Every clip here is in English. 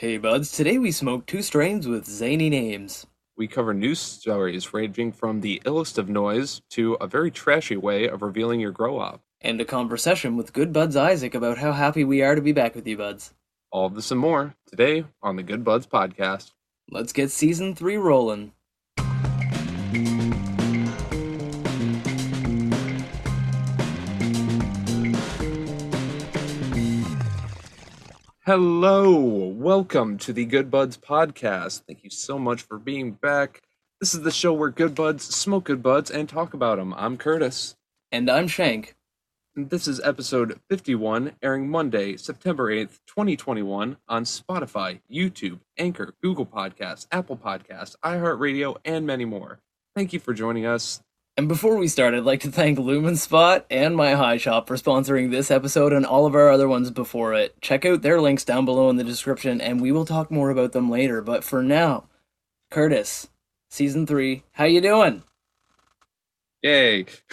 Hey buds, today we smoke two strains with zany names. We cover news stories ranging from the illest of noise to a very trashy way of revealing your grow up. And a conversation with good buds Isaac about how happy we are to be back with you buds. All of this and more today on the Good Buds Podcast. Let's get season three rolling. Hello, welcome to the Good Buds Podcast. Thank you so much for being back. This is the show where good buds smoke good buds and talk about them. I'm Curtis. And I'm Shank. And this is episode 51, airing Monday, September 8th, 2021, on Spotify, YouTube, Anchor, Google Podcasts, Apple Podcasts, iHeartRadio, and many more. Thank you for joining us. And before we start, I'd like to thank Lumenspot and My High Shop for sponsoring this episode and all of our other ones before it. Check out their links down below in the description, and we will talk more about them later. But for now, Curtis, season three, how you doing? Yay!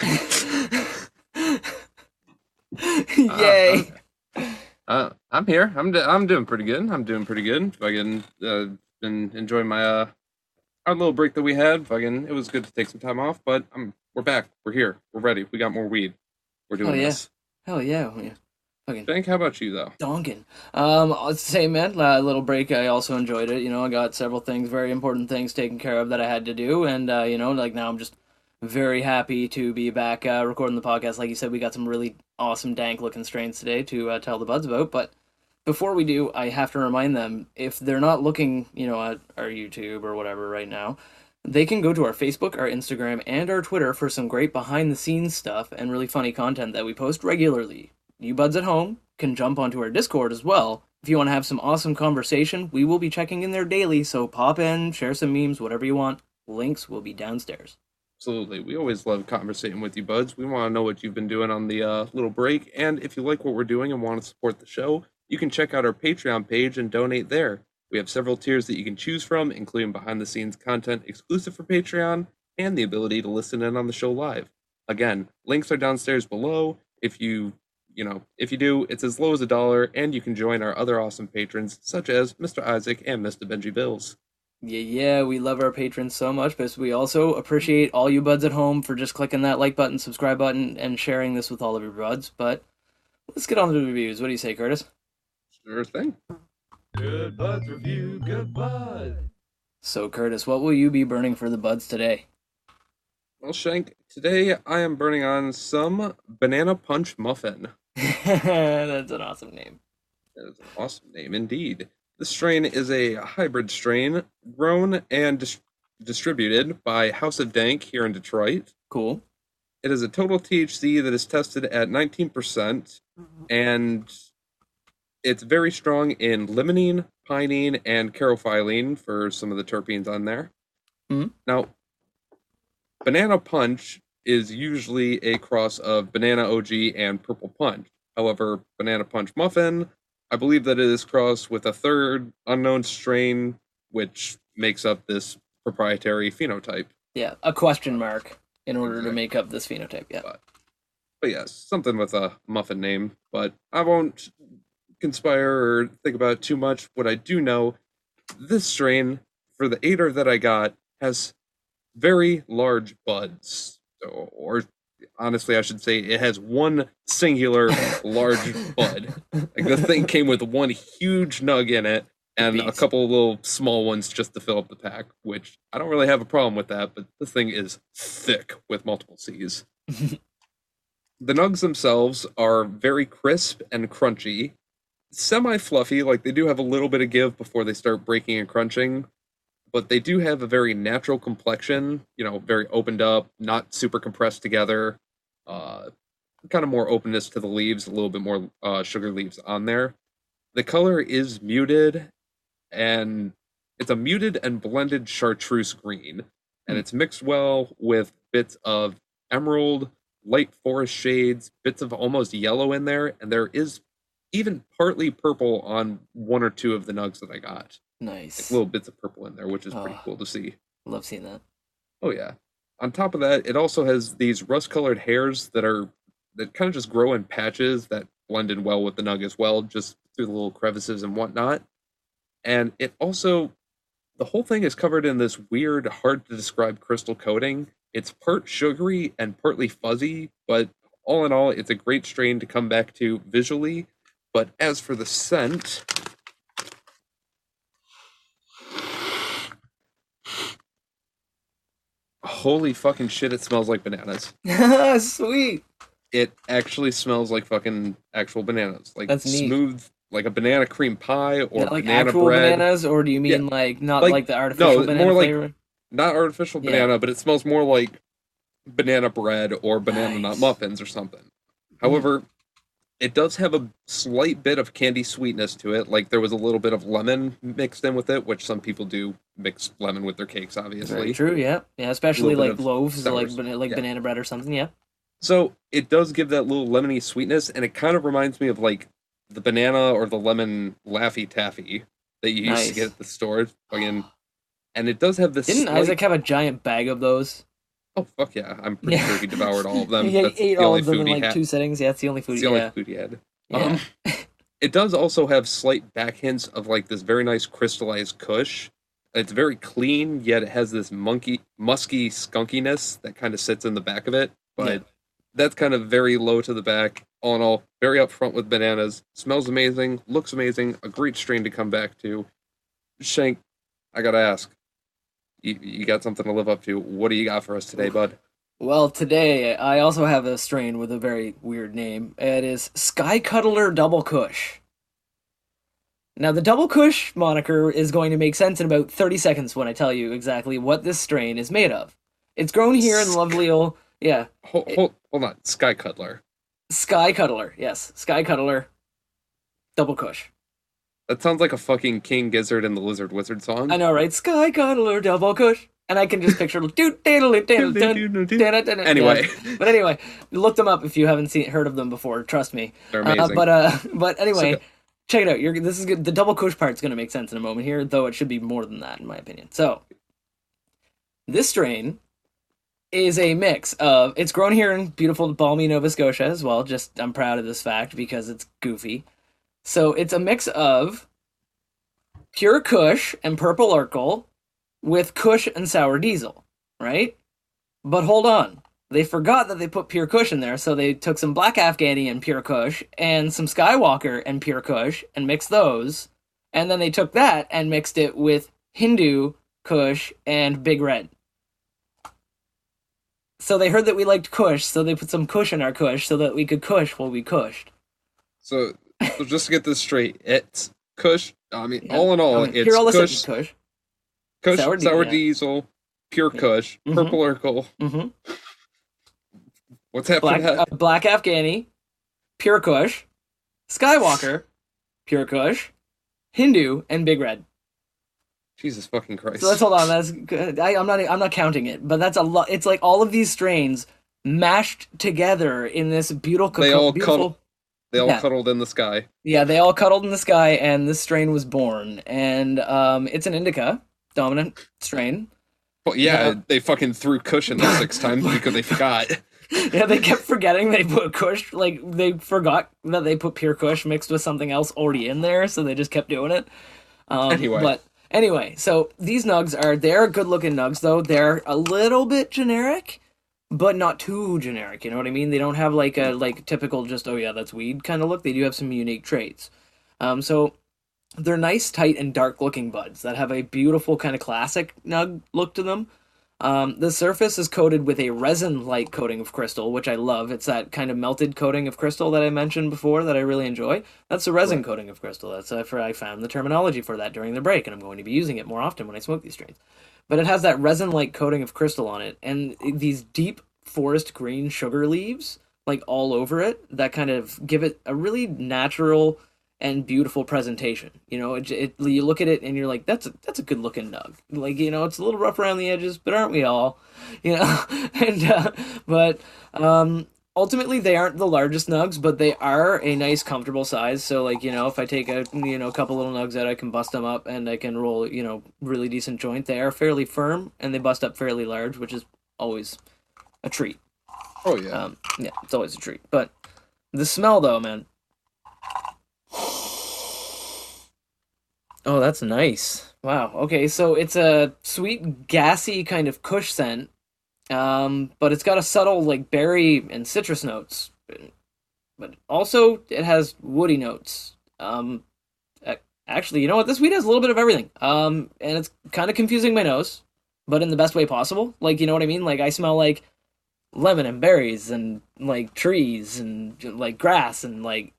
Yay! Uh, uh, I'm here. I'm d- I'm doing pretty good. I'm doing pretty good. Fucking uh, been enjoying my uh our little break that we had. Fucking it was good to take some time off, but I'm we're back. We're here. We're ready. We got more weed. We're doing Oh, yeah. this. Hell yeah! yeah. Fucking Thank. How about you though? donkin. Um, say, man, a little break. I also enjoyed it. You know, I got several things, very important things taken care of that I had to do, and uh, you know, like now I'm just very happy to be back uh, recording the podcast. Like you said, we got some really awesome dank looking strains today to uh, tell the buds about. But before we do, I have to remind them if they're not looking, you know, at our YouTube or whatever right now. They can go to our Facebook, our Instagram, and our Twitter for some great behind the scenes stuff and really funny content that we post regularly you buds at home can jump onto our Discord as well. If you want to have some awesome conversation, we will be checking in there daily, so pop in, share some memes, whatever you want. Links will be downstairs. Absolutely. We always love conversating with you, buds. We want to know what you've been doing on the uh, little break, and if you like what we're doing and want to support the show, you can check out our Patreon page and donate there. We have several tiers that you can choose from, including behind the scenes content exclusive for Patreon and the ability to listen in on the show live. Again, links are downstairs below. If you, you know, if you do, it's as low as a dollar, and you can join our other awesome patrons such as Mr. Isaac and Mr. Benji Bills. Yeah, yeah, we love our patrons so much, but we also appreciate all you buds at home for just clicking that like button, subscribe button, and sharing this with all of your buds. But let's get on to the reviews. What do you say, Curtis? Sure thing. Good buds review, good bud. So, Curtis, what will you be burning for the buds today? Well, Shank, today I am burning on some banana punch muffin. That's an awesome name. That is an awesome name indeed. This strain is a hybrid strain grown and dis- distributed by House of Dank here in Detroit. Cool. It is a total THC that is tested at 19%, mm-hmm. and it's very strong in limonene, pinene, and caryophyllene for some of the terpenes on there. Mhm. Now, banana punch is usually a cross of banana OG and purple punch. However, banana punch muffin, I believe that it is crossed with a third unknown strain, which makes up this proprietary phenotype. Yeah, a question mark in order to make up this phenotype. Yeah. But yes, something with a muffin name. But I won't conspire or think about it too much. What I do know, this strain for the aider that I got has very large buds. So, or honestly, I should say it has one singular large bud. Like the thing came with one huge nug in it and a couple of little small ones just to fill up the pack, which I don't really have a problem with that, but this thing is thick with multiple C's. the nugs themselves are very crisp and crunchy, semi fluffy, like they do have a little bit of give before they start breaking and crunching, but they do have a very natural complexion, you know, very opened up, not super compressed together. Uh, kind of more openness to the leaves, a little bit more uh, sugar leaves on there. The color is muted, and it's a muted and blended chartreuse green, and Hmm. it's mixed well with bits of emerald, light forest shades, bits of almost yellow in there, and there is even partly purple on one or two of the nugs that I got. Like Nice. little bits of purple in there, which is pretty Ah. cool to see. Love seeing that. Oh yeah. On top of that, it also has these rust-colored hairs that are that kind of just grow in patches that blend in well with the nug as well, just through the little crevices and whatnot. and it also the whole thing is covered in this weird, hard to describe crystal coating. It's part sugary and partly fuzzy, but all in all, it's a great strain to come back to visually. But as for the scent, holy fucking shit, it smells like bananas. Sweet. It actually smells like fucking actual bananas, like That's neat. smooth, like a banana cream pie or Yeah, like banana actual bread. bananas, or do you mean like not Like- like, the artificial no, banana more like flavor? Not artificial Yeah. banana, but it smells more like banana bread or banana nut Nice. Muffins or something. However, it does have a slight bit of candy sweetness to it. Like there was a little bit of lemon mixed in with it, which some people do mix lemon with their cakes, obviously. Very true. Yeah. Yeah. Especially like loaves, like like Yeah. banana bread or something. Yeah. So it does give that little lemony sweetness, and it kind of reminds me of like the banana or the lemon Laffy Taffy that you used Nice. to get at the store. Fucking, and it does have this. Didn't slight- Isaac have a giant bag of those? Oh fuck yeah! I'm pretty Yeah. sure he devoured all of them. he That's ate the all of them in like had. two settings. Yeah, it's the only food. It's the only yeah. food he had. Yeah. Um, it does also have slight back hints of like this very nice crystallized Kush. It's very clean, yet it has this monkey, musky skunkiness that kind of sits in the back of it. But Yeah. that's kind of very low to the back. All in all, very upfront with bananas. Smells amazing, looks amazing. A great strain to come back to. Shank, I gotta ask. You, you got something to live up to. What do you got for us today, bud? Well, today I also have a strain with a very weird name. It is Sky Cuddler Double Kush. Now, the Double Kush moniker is going to make sense in about 30 seconds when I tell you exactly what this strain is made of. It's grown here in lovely old, yeah, Hold, hold, hold on. Sky Cuddler. Sky Cuddler. Yes, Sky Cuddler Double Kush. That sounds like a fucking King Gizzard and the Lizard Wizard song. I know, right? Sky Cuddler Double Kush. And I can just picture Anyway. But anyway, look them up if you haven't seen heard of them before. Trust me. they're Uh, amazing. but uh, but anyway, So- check it out. You're this is good. The double kush part's going to make sense in a moment here, though it should be more than that in my opinion. So, this strain is a mix of it's grown here in beautiful balmy Nova Scotia as well. Just I'm proud of this fact because it's goofy. So it's a mix of pure Kush and purple Urkel with Kush and sour diesel, right? But hold on, they forgot that they put pure Kush in there, so they took some black Afghani and pure Kush and some Skywalker and pure Kush and mixed those, and then they took that and mixed it with Hindu Kush and Big Red. So they heard that we liked Kush, so they put some Kush in our Kush so that we could Kush while we Kushed. so, so just to get this straight, it's Kush. I mean, Yeah. all in all, I mean, it's all Kush, Kush. Kush, sour sour, yeah. diesel, pure. Kush, Mhm. purple Urkel. Mm-hmm. What's happening? Black, uh, black Afghani, pure Kush, Skywalker, pure Kush, Hindu, and Big Red. Jesus fucking Christ! So let's hold on. That's. I, I'm not. I'm not counting it, but that's a lot. It's like all of these strains mashed together in this beautiful. They all beautiful they all yeah. cuddled in the sky. Yeah, they all cuddled in the sky, and this strain was born. And um, it's an indica dominant strain. But yeah, Yeah. they fucking threw Kush in there six times because they forgot. yeah, they kept forgetting they put Kush. Like they forgot that they put pure Kush mixed with something else already in there, so they just kept doing it. Um, Anyway. but anyway, so these nugs are they're good looking nugs though. They're a little bit generic, but not too generic. You know what I mean? They don't have like a like typical just oh yeah that's weed kind of look. They do have some unique traits. Um, so they're nice, tight, and dark looking buds that have a beautiful kind of classic nug look to them. Um, the surface is coated with a resin-like coating of crystal, which I love. It's that kind of melted coating of crystal that I mentioned before that I really enjoy. That's a resin Right. coating of crystal. That's uh, for I found the terminology for that during the break, and I'm going to be using it more often when I smoke these strains. But it has that resin-like coating of crystal on it, and these deep forest green sugar leaves, like all over it, that kind of give it a really natural and beautiful presentation. You know, it, it you look at it and you're like, that's a, that's a good looking nug. Like you know, it's a little rough around the edges, but aren't we all? You know, and uh, but um, ultimately they aren't the largest nugs, but they are a nice, comfortable size. So like you know, if I take a you know a couple little nugs out, I can bust them up and I can roll you know really decent joint. They are fairly firm and they bust up fairly large, which is always a treat. Oh yeah. Um, yeah, it's always a treat. But the smell, though, man. Oh, that's nice. Wow. Okay, so it's a sweet, gassy kind of kush scent, um, but it's got a subtle like berry and citrus notes, but also it has woody notes. Um, actually, you know what? This weed has a little bit of everything. Um, and it's kind of confusing my nose, but in the best way possible. Like, you know what I mean? Like, I smell like lemon and berries and like trees and like grass and like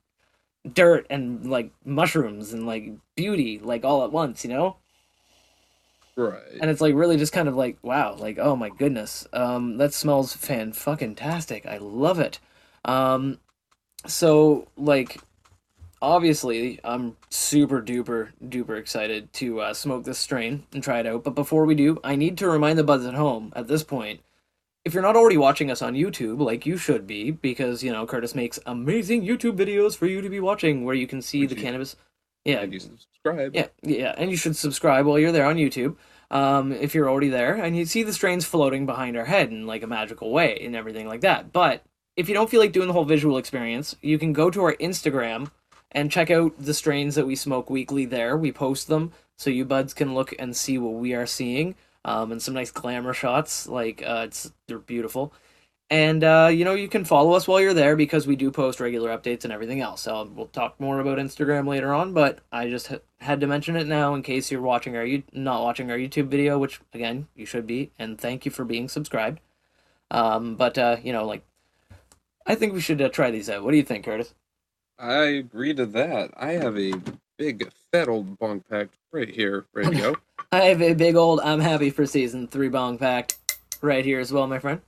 dirt and like mushrooms and like beauty like all at once, you know? Right. And it's like really just kind of like wow, like oh my goodness. Um that smells fan fucking tastic. I love it. Um so like obviously I'm super duper duper excited to uh, smoke this strain and try it out. But before we do, I need to remind the buds at home at this point if you're not already watching us on YouTube, like you should be, because you know Curtis makes amazing YouTube videos for you to be watching, where you can see Would the you- cannabis. Yeah, And you subscribe. yeah, yeah, and you should subscribe while you're there on YouTube. Um, if you're already there, and you see the strains floating behind our head in like a magical way and everything like that. But if you don't feel like doing the whole visual experience, you can go to our Instagram and check out the strains that we smoke weekly. There, we post them so you buds can look and see what we are seeing. Um, and some nice glamour shots, like uh, it's they're beautiful. And uh, you know you can follow us while you're there because we do post regular updates and everything else. So we'll talk more about Instagram later on, but I just ha- had to mention it now in case you're watching our you not watching our YouTube video, which again you should be. And thank you for being subscribed. Um, but uh, you know, like I think we should uh, try these out. What do you think, Curtis? I agree to that. I have a big fat old bong pack right here, ready to go. I have a big old I'm happy for season three bong pack right here as well, my friend.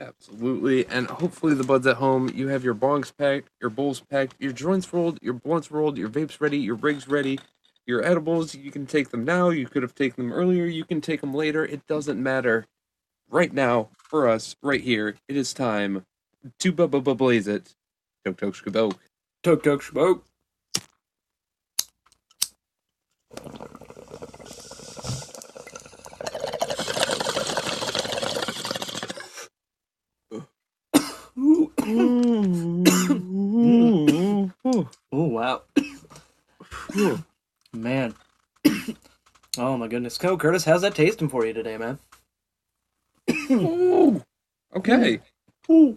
Absolutely. And hopefully the buds at home, you have your bongs packed, your bowls packed, your joints rolled, your blunts rolled, your vapes ready, your rigs ready, your edibles, you can take them now, you could have taken them earlier, you can take them later, it doesn't matter. Right now, for us, right here, it is time to bu- bu- bu- blaze it. Tok tok shkabok. Tuk tuk smoke. Oh wow, man. oh my goodness, Co Curtis, how's that tasting for you today, man? Ooh. Okay.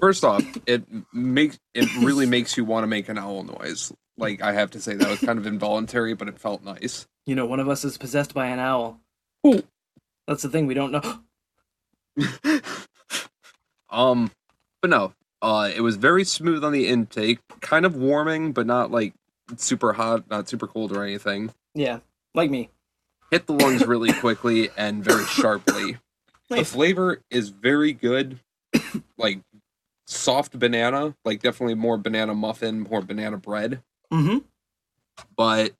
First off, it makes it really makes you want to make an owl noise. Like I have to say that was kind of involuntary, but it felt nice. You know, one of us is possessed by an owl. Ooh. That's the thing we don't know. Um, but no, uh, it was very smooth on the intake, kind of warming, but not like super hot, not super cold or anything. yeah, like me. Hit the lungs really quickly and very sharply. The flavor is very good, like soft banana, like definitely more banana muffin, more banana bread. Mm-hmm. but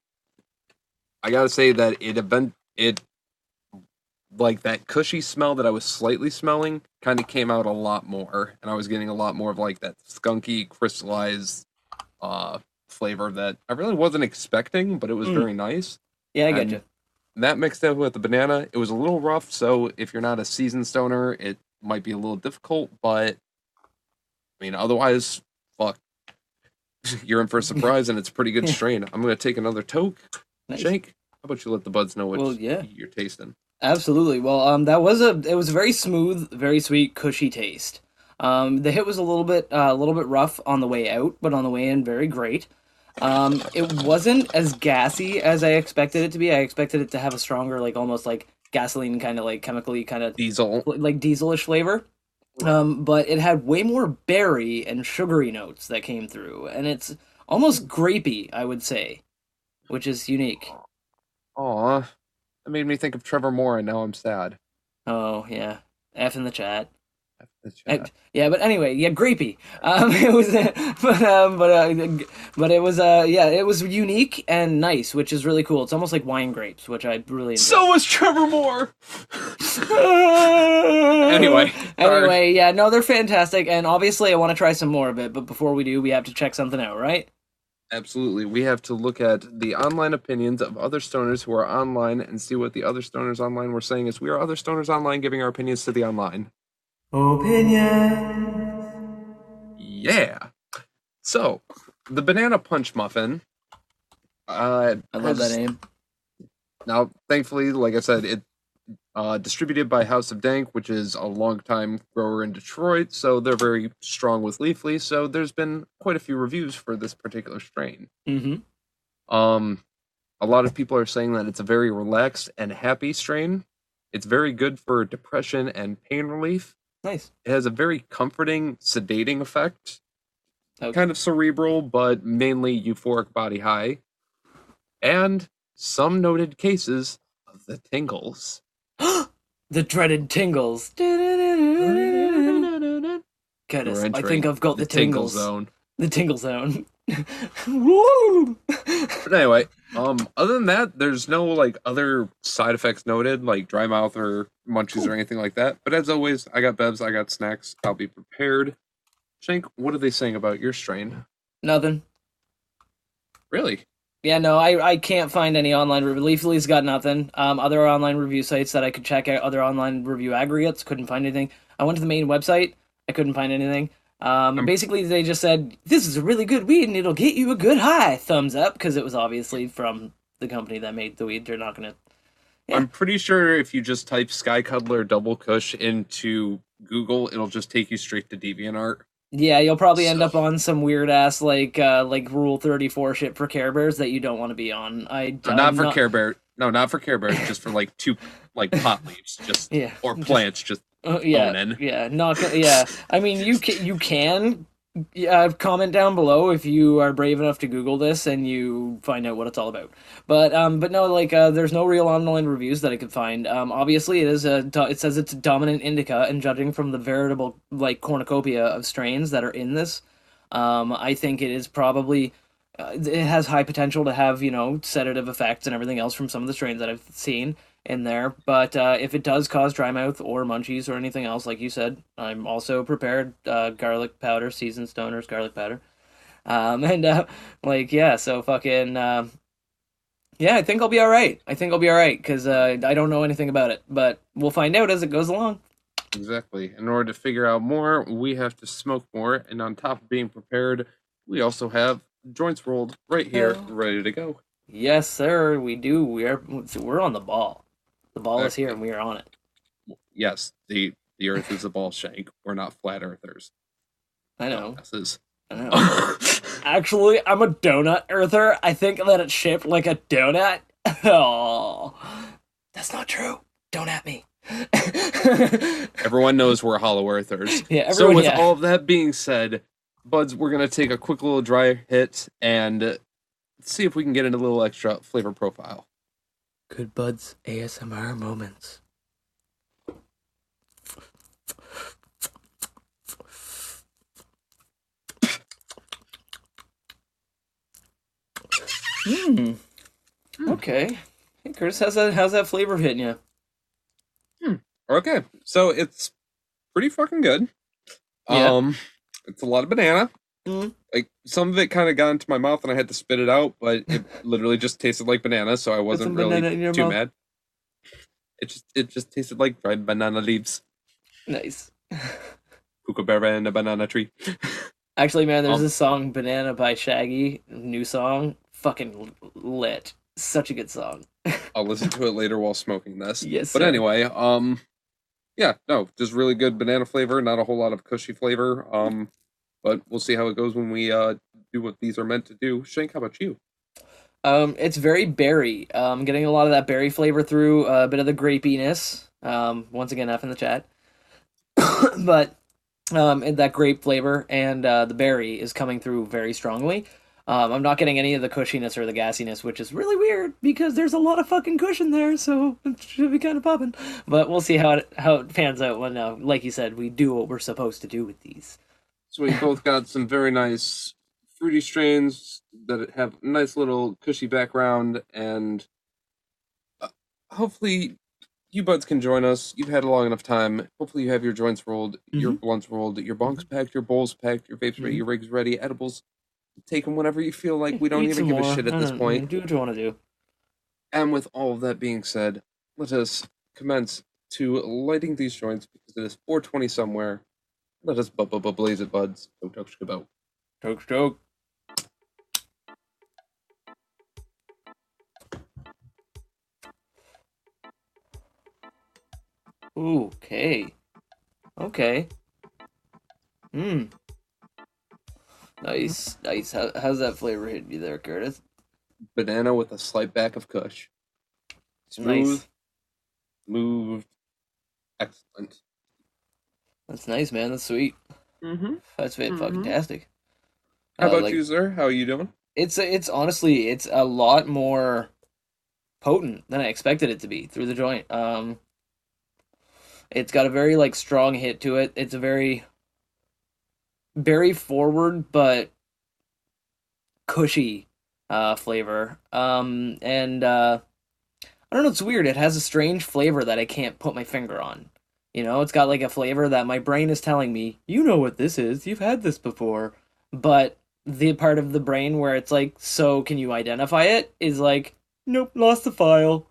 I gotta say that it event it like that cushy smell that I was slightly smelling kind of came out a lot more, and I was getting a lot more of like that skunky crystallized uh flavor that I really wasn't expecting, but it was Mm. very nice. Yeah, I get And you. That mixed in with the banana, it was a little rough. So if you're not a seasoned stoner, it might be a little difficult. But I mean, otherwise, fuck, you're in for a surprise, and it's a pretty good strain. I'm gonna take another toke. Nice. Shake. How about you let the buds know what Well, yeah. you're tasting? Absolutely. Well, um, that was a it was a very smooth, very sweet, cushy taste. Um, the hit was a little bit uh, a little bit rough on the way out, but on the way in, very great. Um, it wasn't as gassy as I expected it to be. I expected it to have a stronger, like almost like gasoline kind of like chemically kind of Diesel. like dieselish flavor. Um, but it had way more berry and sugary notes that came through, and it's almost grapey, I would say, which is unique. Aw, that made me think of Trevor Moore, and now I'm sad. Oh yeah, F in the chat. The chat. yeah, but anyway, yeah, grapey. Um, it was, but um, but uh, but it was uh, yeah, it was unique and nice, which is really cool. It's almost like wine grapes, which I really enjoy. So was Trevor Moore. Anyway, anyway, yeah, no, they're fantastic, and obviously, I want to try some more of it. But before we do, we have to check something out, right? Absolutely. We have to look at the online opinions of other stoners who are online and see what the other stoners online were saying as we are other stoners online giving our opinions to the online. Opinion. Yeah. So, the banana punch muffin. Uh, I love that name. Now, thankfully, like I said, it uh, distributed by House of Dank, which is a longtime grower in Detroit, so they're very strong with Leafly. So there's been quite a few reviews for this particular strain. Mm-hmm. Um, a lot of people are saying that it's a very relaxed and happy strain. It's very good for depression and pain relief. Nice. It has a very comforting, sedating effect. Okay. Kind of cerebral, but mainly euphoric body high. And some noted cases of the tingles. the dreaded tingles. Goodness, I think I've got the, tingle tingles. zone. The tingle zone. But anyway, um, other than that, there's no like other side effects noted, like dry mouth or munchies or anything like that. But as always, I got bevs, I got snacks. I'll be prepared. Shank, what are they saying about your strain? Nothing. Really? Yeah, no, I, I can't find any online review. Leafly's got nothing. Um, other online review sites that I could check out, other online review aggregates, couldn't find anything. I went to the main website, I couldn't find anything. Um, Um, basically, they just said this is a really good weed and it'll get you a good high. Thumbs up because it was obviously from the company that made the weed. They're not gonna. Yeah. I'm pretty sure if you just type Sky Cuddler Double Kush into Google, it'll just take you straight to DeviantArt. Yeah, you'll probably end So- up on some weird ass like uh like Rule Thirty Four shit for Care Bears that you don't want to be on. I No, I'm not for Care Bear. No, not for Care Bears. just for like two, like pot leaves, just Yeah, or plants. Just Uh, yeah, in. yeah, not yeah. I mean, you can you can uh, comment down below if you are brave enough to Google this and you find out what it's all about. But um, but no, like uh, there's no real online reviews that I could find. Um, obviously it is a it says it's a dominant indica, and judging from the veritable like cornucopia of strains that are in this, um, I think it is probably. Uh, it has high potential to have you know sedative effects and everything else from some of the strains that I've seen in there. But uh, if it does cause dry mouth or munchies or anything else, like you said, I'm also prepared. Uh, garlic powder, seasoned stoners, garlic powder. Um, and uh, like yeah, so fucking um, yeah, I think I'll be all right. I think I'll be all right because uh, I don't know anything about it, but we'll find out as it goes along. Exactly. In order to figure out more, we have to smoke more. And on top of being prepared, we also have joints rolled right here, ready to go. Yes, sir, we do. We are we're on the ball. The ball is here, and we are on it. Yes, the the Earth is a ball shank. We're not flat earthers. I know. Dumbasses. I know. Actually, I'm a donut earther. I think that it's shaped like a donut. Oh, that's not true. Don't at me. Everyone knows we're hollow earthers. yeah, so with yeah. all of that being said, buds, we're gonna take a quick little dry hit and see if we can get into a little extra flavor profile. Good buds ASMR moments. Hmm. Okay. Hey, Curtis, how's that? How's that flavor hitting you? Hmm. Okay, so it's pretty fucking good. Yeah. Um, it's a lot of banana. Mhm. Like some of it kind of got into my mouth and I had to spit it out, but it literally just tasted like banana, so I wasn't really banana in your too mouth. mad. It just it just tasted like dried banana leaves, Nice. kookaburra and a banana tree. Actually, man, there's Um, this song "Banana" by Shaggy, new song, fucking lit. Such a good song. I'll listen to it later while smoking this. Yes, But sir. anyway, um, yeah, no, just really good banana flavor, not a whole lot of cushy flavor. Um, but we'll see how it goes when we uh do what these are meant to do. Shank, how about you? Um, it's very berry. Um, getting a lot of that berry flavor through, uh, a bit of the grapiness. Um, once again, F in the chat. but um, that grape flavor and uh, the berry is coming through very strongly. Um, I'm not getting any of the cushiness or the gassiness, which is really weird because there's a lot of fucking cushion there, so it should be kind of popping. But we'll see how it how it pans out when, uh, like you said, we do what we're supposed to do with these. So we both got some very nice fruity strains that have nice little cushy background, and uh, hopefully you buds can join us. You've had a long enough time. Hopefully you have your joints rolled, your blunts rolled, your bonks packed, your bowls packed, your vapes ready, Mhm. your rigs ready, edibles. Take them whenever you feel like. We don't Eat even give a shit at this point. Do what you want to do. And with all of that being said, let us commence to lighting these joints because it is 420 somewhere. Let us bu- bu- bu- blaze it, buds. Don't talk shit about. Talk talk. Okay. Okay. Hmm. Nice, nice. How, how's that flavor hitting you there, Curtis? Banana with a slight back of Kush. Smooth, nice. moved, excellent. That's nice, man. That's sweet. Mm-hmm. That's fa- Mhm. fucking tastic. How Uh, about like, you, sir? How are you doing? It's it's honestly it's a lot more potent than I expected it to be through the joint. Um, it's got a very like strong hit to it. It's a very very forward but cushy uh flavor. Um, and uh, I don't know. It's weird. It has a strange flavor that I can't put my finger on. You know, it's got like a flavor that my brain is telling me, you know what this is. You've had this before. But the part of the brain where it's like, so can you identify it? Is like, nope, lost the file.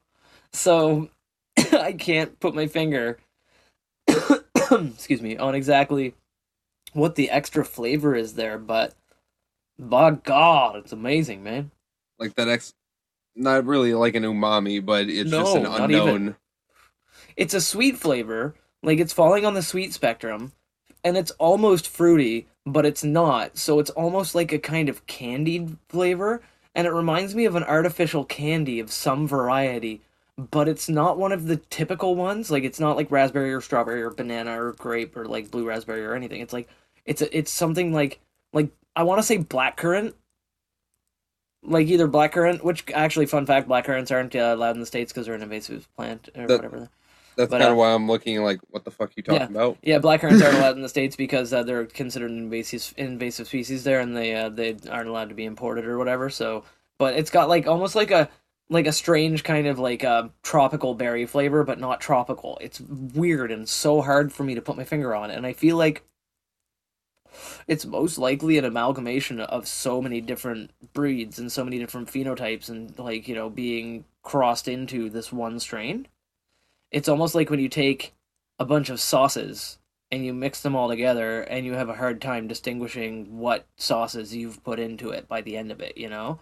So I can't put my finger, excuse me, on exactly what the extra flavor is there. But by God, it's amazing, man. Like that ex, not really like an umami, but it's just an No, not even. unknown. It's a sweet flavor, like it's falling on the sweet spectrum, and it's almost fruity, but it's not. So it's almost like a kind of candied flavor, and it reminds me of an artificial candy of some variety, but it's not one of the typical ones. Like it's not like raspberry or strawberry or banana or grape or like blue raspberry or anything. It's like it's a, it's something like like I want to say blackcurrant. Like either blackcurrant, which actually, fun fact, blackcurrants aren't uh, allowed in the states because they're an invasive plant or That- whatever. That's kind uh, of why I'm looking like, what the fuck you talking Yeah. about? Yeah, blackcurrants aren't allowed in the states because uh, they're considered invasive invasive species there, and they uh, they aren't allowed to be imported or whatever. So, but it's got like almost like a like a strange kind of like a tropical berry flavor, but not tropical. It's weird and so hard for me to put my finger on, and I feel like it's most likely an amalgamation of so many different breeds and so many different phenotypes, and like you know being crossed into this one strain. It's almost like when you take a bunch of sauces and you mix them all together and you have a hard time distinguishing what sauces you've put into it by the end of it, you know?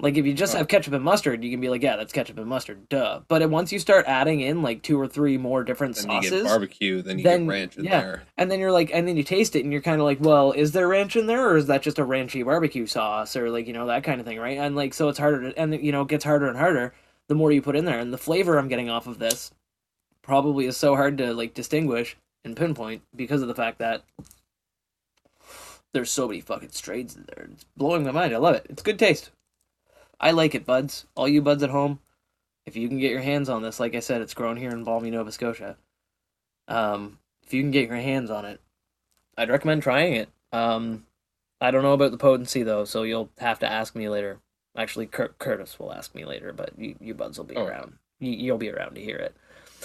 Like if you just Oh. have ketchup and mustard, you can be like, yeah, that's ketchup and mustard, duh. But once you start adding in like two or three more different Then you get sauces, barbecue, then you then- get ranch in yeah. there. and then you're like, and then you taste it and you're kind of like, well, is there ranch in there or is that just a ranchy barbecue sauce or like, you know, that kind of thing, right? And like, so it's harder to, and you know, it gets harder and harder the more you put in there. And the flavor I'm getting off of this probably is so hard to like distinguish and pinpoint because of the fact that there's so many fucking strains in there. It's blowing my mind. I love it. It's good taste. I like it, buds. All you buds at home, if you can get your hands on this, like I said, it's grown here in balmy Nova Scotia. Um, if you can get your hands on it, I'd recommend trying it. Um, I don't know about the potency though, so you'll have to ask me later. Actually, Cur- Curtis will ask me later, but you, you buds will be Oh. around. You, you'll be around to hear it.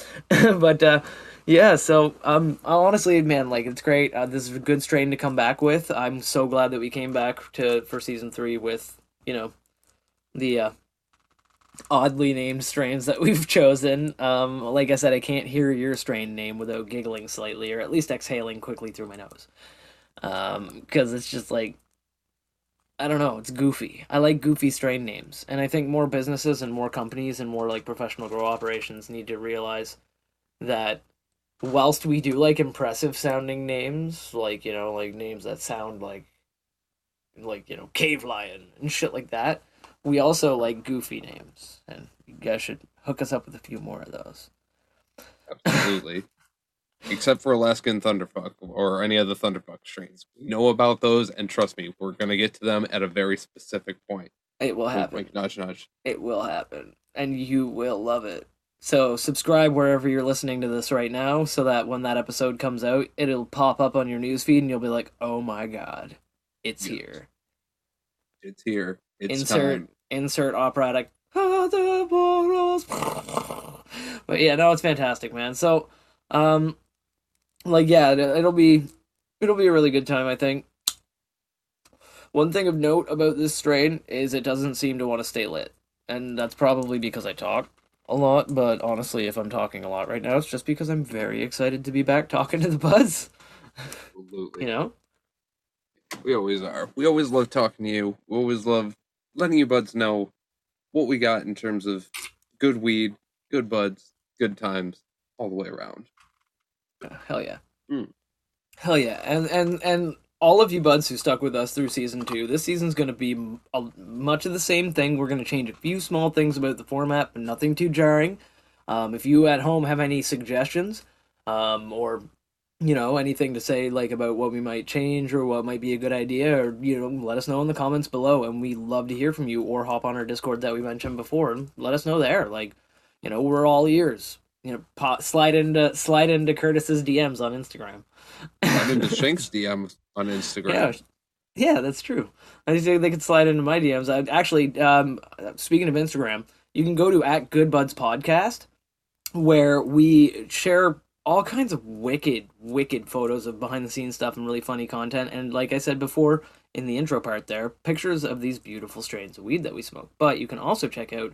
but uh, yeah, so um, honestly, man, like it's great. Uh, this is a good strain to come back with. I'm so glad that we came back to for season three with you know the uh, oddly named strains that we've chosen. Um, like I said, I can't hear your strain name without giggling slightly, or at least exhaling quickly through my nose, because it's just like I don't know, it's goofy. I like goofy strain names, and I think more businesses and more companies and more like professional grow operations need to realize that whilst we do like impressive sounding names, like you know, like names that sound like like you know, cave lion and shit like that, we also like goofy names, and you guys should hook us up with a few more of those. Absolutely. Except for Alaskan Thunderfuck or any other Thunderfuck strains. We know about those, and trust me, we're going to get to them at a very specific point. It will happen. wink, nudge, nudge. It will happen, and you will love it. So subscribe wherever you're listening to this right now, so that when that episode comes out, it'll pop up on your newsfeed, and you'll be like, "Oh my god, it's Yes. here!" It's here. It's insert time. insert operatic. But yeah, no, it's fantastic, man. So, um, like yeah, it- it'll be it'll be a really good time, I think. One thing of note about this strain is it doesn't seem to want to stay lit, and that's probably because I talk a lot. But honestly, if I'm talking a lot right now, it's just because I'm very excited to be back talking to the buds. Absolutely. You know. We always are. We always love talking to you. We always love letting you buds know what we got in terms of good weed, good buds, good times, all the way around. Hell yeah. Mm. Hell yeah. And and and all of you buds who stuck with us through season two, this season's going to be a, much of the same thing. We're going to change a few small things about the format, but nothing too jarring. Um, if you at home have any suggestions, um, or you know anything to say like about what we might change or what might be a good idea, or you know let us know in the comments below, and we love to hear from you. Or hop on our Discord that we mentioned before and let us know there. Like, you know, we're all ears. You know, po- slide into slide into Curtis's DMs on Instagram. I'm into Shank's DM on Instagram. Yeah, yeah, that's true. I think they could slide into my DMs. I actually, um, speaking of Instagram, you can go to at Good Buds Podcast, where we share all kinds of wicked, wicked photos of behind the scenes stuff and really funny content. And like I said before in the intro part, there pictures of these beautiful strains of weed that we smoke. But you can also check out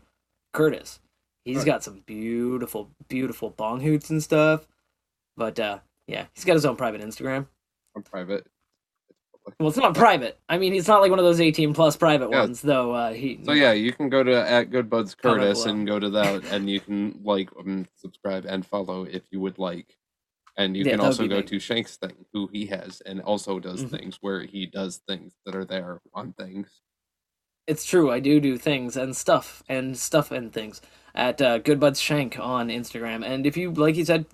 Curtis. He's Right. got some beautiful, beautiful bong hoots and stuff. But uh, yeah, he's got his own private Instagram. I'm private. Well, it's not private. I mean, it's not like one of those 18 plus private Yeah. ones, though. Uh, he. So yeah, you can go to at Goodbuds Curtis and go to that, and you can like, um, subscribe, and follow if you would like. And you Yeah, can also go big. to Shank's thing, who he has, and also does Mhm. things where he does things that are there on things. It's true. I do do things and stuff and stuff and things at uh, Good Buds Shank on Instagram. And if you, like he said,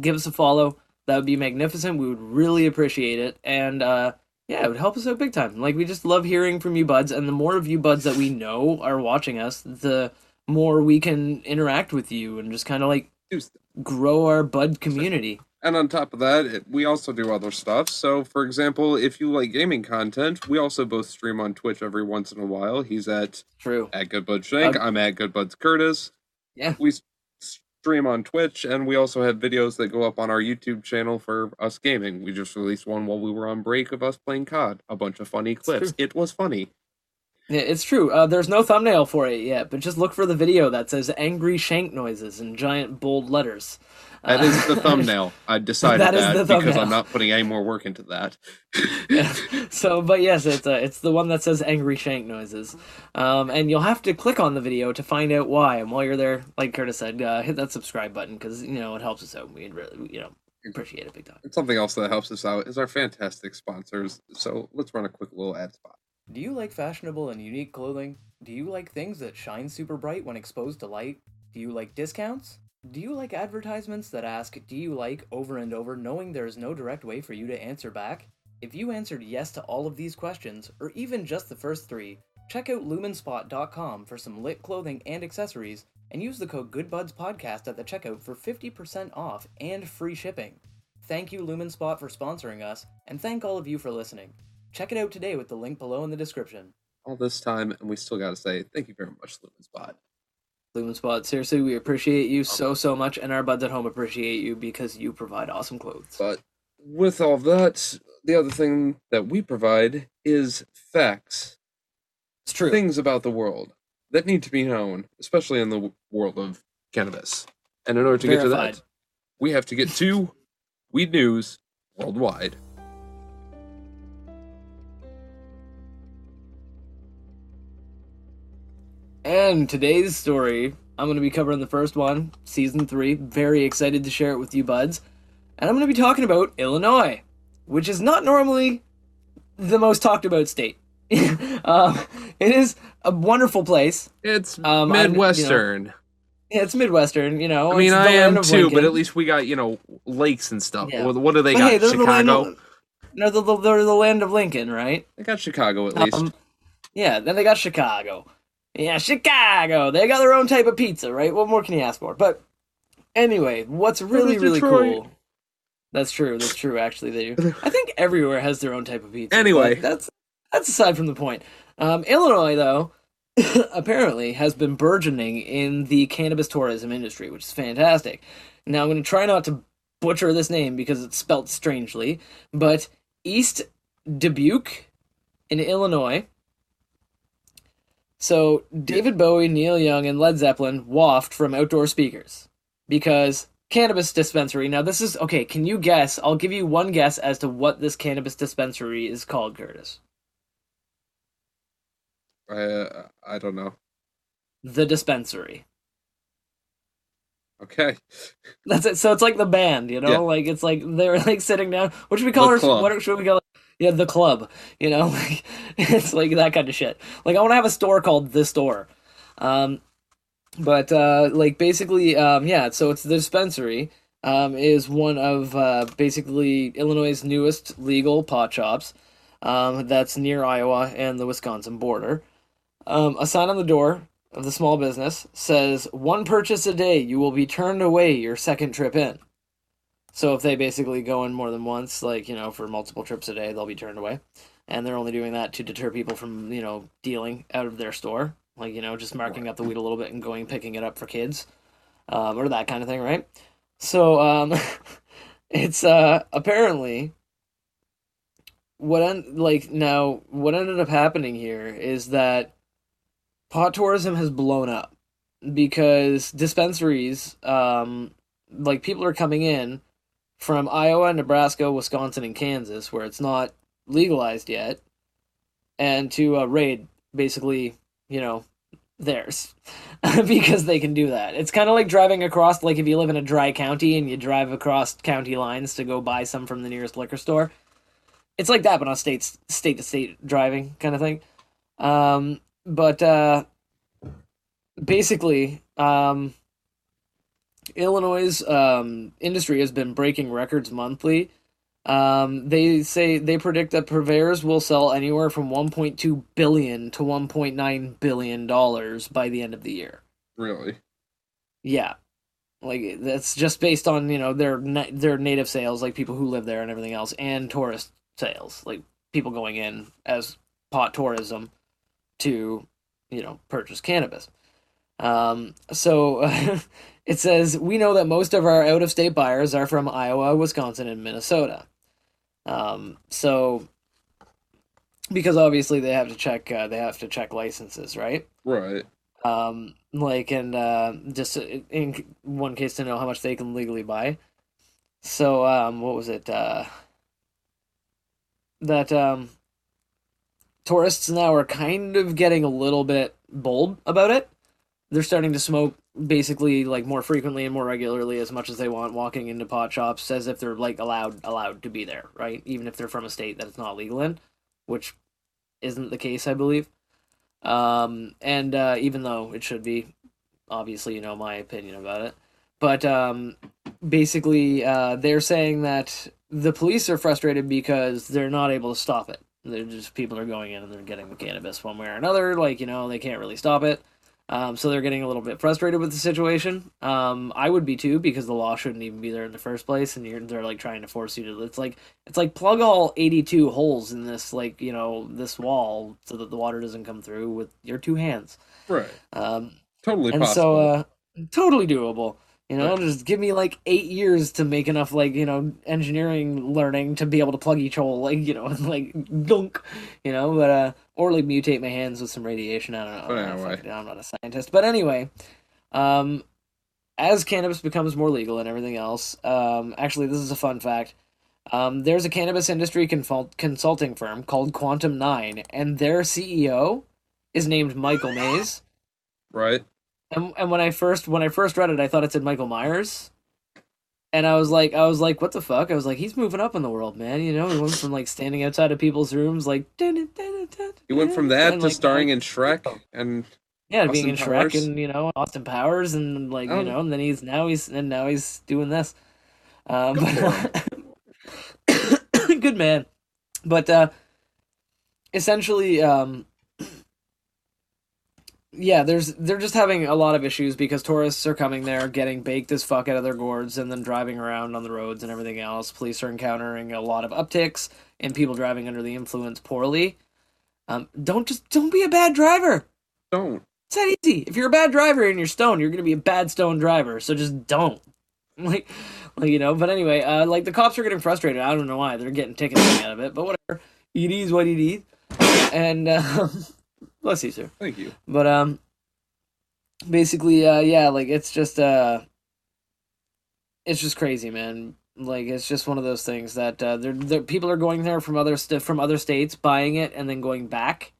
give us a follow, that would be magnificent. We would really appreciate it. And uh, yeah, it would help us out big time. Like we just love hearing from you buds, and the more of you buds that we know are watching us, the more we can interact with you and just kind of like grow our bud community. And on top of that, it, we also do other stuff. So, for example, if you like gaming content, we also both stream on Twitch every once in a while. He's at True. at Good Buds Shank. Um, I'm at Good Buds Curtis. Yeah. We stream on Twitch, and we also have videos that go up on our YouTube channel for us gaming. We just released one while we were on break of us playing COD. A bunch of funny clips. It was funny. Yeah, it's true. Uh, there's no thumbnail for it yet, but just look for the video that says "angry shank noises" in giant bold letters. That Uh, is the thumbnail. I decided That that, because thumbnail. I'm not putting any more work into that. yeah. So, but yes, it's uh, it's the one that says "angry shank noises," um, and you'll have to click on the video to find out why. And while you're there, like Curtis said, uh, hit that subscribe button because you know it helps us out. We'd really, you know, appreciate it big time. And something else that helps us out is our fantastic sponsors. So let's run a quick little ad spot. Do you like fashionable and unique clothing? Do you like things that shine super bright when exposed to light? Do you like discounts? Do you like advertisements that ask, Do you like over and over, knowing there is no direct way for you to answer back? If you answered yes to all of these questions, or even just the first three, check out lumenspot.com for some lit clothing and accessories, and use the code GoodBudsPodcast at the checkout for 50% off and free shipping. Thank you, Lumenspot, for sponsoring us, and thank all of you for listening. Check it out today with the link below in the description. All this time, and we still got to say thank you very much, Lumenspot. Lumenspot, seriously, we appreciate you so, um, so much, and our buds at home appreciate you because you provide awesome clothes. But with all that, the other thing that we provide is facts, It's true. things about the world that need to be known, especially in the world of cannabis. And in order to get to that, we have to get to weed news worldwide. And today's story, I'm going to be covering the first one, season three. Very excited to share it with you, buds. And I'm going to be talking about Illinois, which is not normally the most talked about state. um, it is a wonderful place. It's Um, I'm- you know, Midwestern. Yeah, It's Midwestern, you know. I mean, I am too, but at least we got you know lakes and stuff. Yeah. What, do they But got? hey, they're the land Chicago. of, no, they're the, they're the land of Lincoln, right? They got Chicago at least. Um, yeah, then they got Chicago. Yeah, Chicago. They got their own type of pizza, right? What more can you ask for? But anyway, what's really, really cool. That's true. That's true. Actually, they do. I think everywhere has their own type of pizza. Anyway. that's that's aside from the point. Um, Illinois, though, apparently has been burgeoning in the cannabis tourism industry, which is fantastic. Now, I'm going to try not to butcher this name because it's spelt strangely, but East Dubuque in Illinois. So David Bowie, Neil Young, and Led Zeppelin waft from outdoor speakers because cannabis dispensary. Now this is okay. Can you guess? I'll give you one guess as to what this cannabis dispensary is called, Curtis. I uh, I don't know. The dispensary. Okay. That's it. So it's like the band, you know, Yeah. like it's like they're like sitting down. What should we call The her? club. What should we call Yeah, the club. You know, it's like that kind of shit. Like I want to have a store called the store. Um, but uh, like basically, um, yeah. So it's the dispensary. Um, is one of uh, basically Illinois' newest legal pot shops. Um, that's near Iowa and the Wisconsin border. Um, a sign on the door of the small business says one purchase a day you will be turned away your second trip in so if they basically go in more than once like you know for multiple trips a day they'll be turned away. And they're only doing that to deter people from you know dealing out of their store. Like you know just marking up the weed a little bit and going picking it up for kids um, or that kind of thing right? So um, it's uh apparently what en- like now what ended up happening here is that pot tourism has blown up because dispensaries um like people are coming in from Iowa, Nebraska, Wisconsin and Kansas where it's not legalized yet and to uh, raid basically, you know, theirs because they can do that. It's kind of like driving across like if you live in a dry county and you drive across county lines to go buy some from the nearest liquor store. It's like that but on state state to state driving kind of thing. Um but uh basically um Illinois' um, industry has been breaking records monthly. Um, they say they predict that purveyors will sell anywhere from 1.2 billion to 1.9 billion dollars by the end of the year. Really? Yeah, like that's just based on you know their na- their native sales, like people who live there and everything else, and tourist sales, like people going in as pot tourism to you know purchase cannabis. Um, so it says we know that most of our out of state buyers are from Iowa, Wisconsin, and Minnesota. Um, so because obviously they have to check uh, they have to check licenses, right? Right. um like and uh just in one case to know how much they can legally buy so um what was it uh that um tourists now are kind of getting a little bit bold about it they're starting to smoke basically like more frequently and more regularly as much as they want walking into pot shops as if they're like allowed allowed to be there right even if they're from a state that it's not legal in which isn't the case i believe um, and uh, even though it should be, obviously, you know my opinion about it. But um, basically, uh, they're saying that the police are frustrated because they're not able to stop it. They're just people are going in and they're getting the cannabis one way or another. Like you know, they can't really stop it. Um, so they're getting a little bit frustrated with the situation. Um, I would be too because the law shouldn't even be there in the first place, and you're, they're like trying to force you to. It's like it's like plug all eighty-two holes in this like you know this wall so that the water doesn't come through with your two hands. Right. Um, Totally and possible. so uh, totally doable. You know, just give me like eight years to make enough like you know engineering learning to be able to plug each hole like you know like dunk, you know, but uh or like mutate my hands with some radiation. I don't know. But I don't anyway. fucking- I'm not a scientist, but anyway, um, as cannabis becomes more legal and everything else, um, actually this is a fun fact. Um, there's a cannabis industry consult- consulting firm called Quantum Nine, and their CEO is named Michael Mays. right. And, and when I first when I first read it, I thought it said Michael Myers, and I was like, I was like, what the fuck? I was like, he's moving up in the world, man. You know, he went from like standing outside of people's rooms, like He went from that to like, starring in Shrek and yeah, being in Austin Shrek and you know Austin Powers and like Oh. you know, and then he's now he's and now he's doing this. Um, Good good man, but uh, essentially, um, yeah, there's they're just having a lot of issues because tourists are coming there, getting baked as fuck out of their gourds, and then driving around on the roads and everything else. Police are encountering a lot of upticks and people driving under the influence poorly. Um, don't just don't be a bad driver. don't. It's that easy. If you're a bad driver and you're stoned, you're gonna be a bad stone driver. So just don't. Like, like you know. But anyway, uh, like the cops are getting frustrated. I don't know why they're getting tickets out of it, but whatever. It is what it is. And um, bless you, sir. Thank you. But um, basically, uh, yeah, like it's just uh, it's just crazy, man. Like it's just one of those things that uh, they're, they're people are going there from other st- from other states, buying it, and then going back.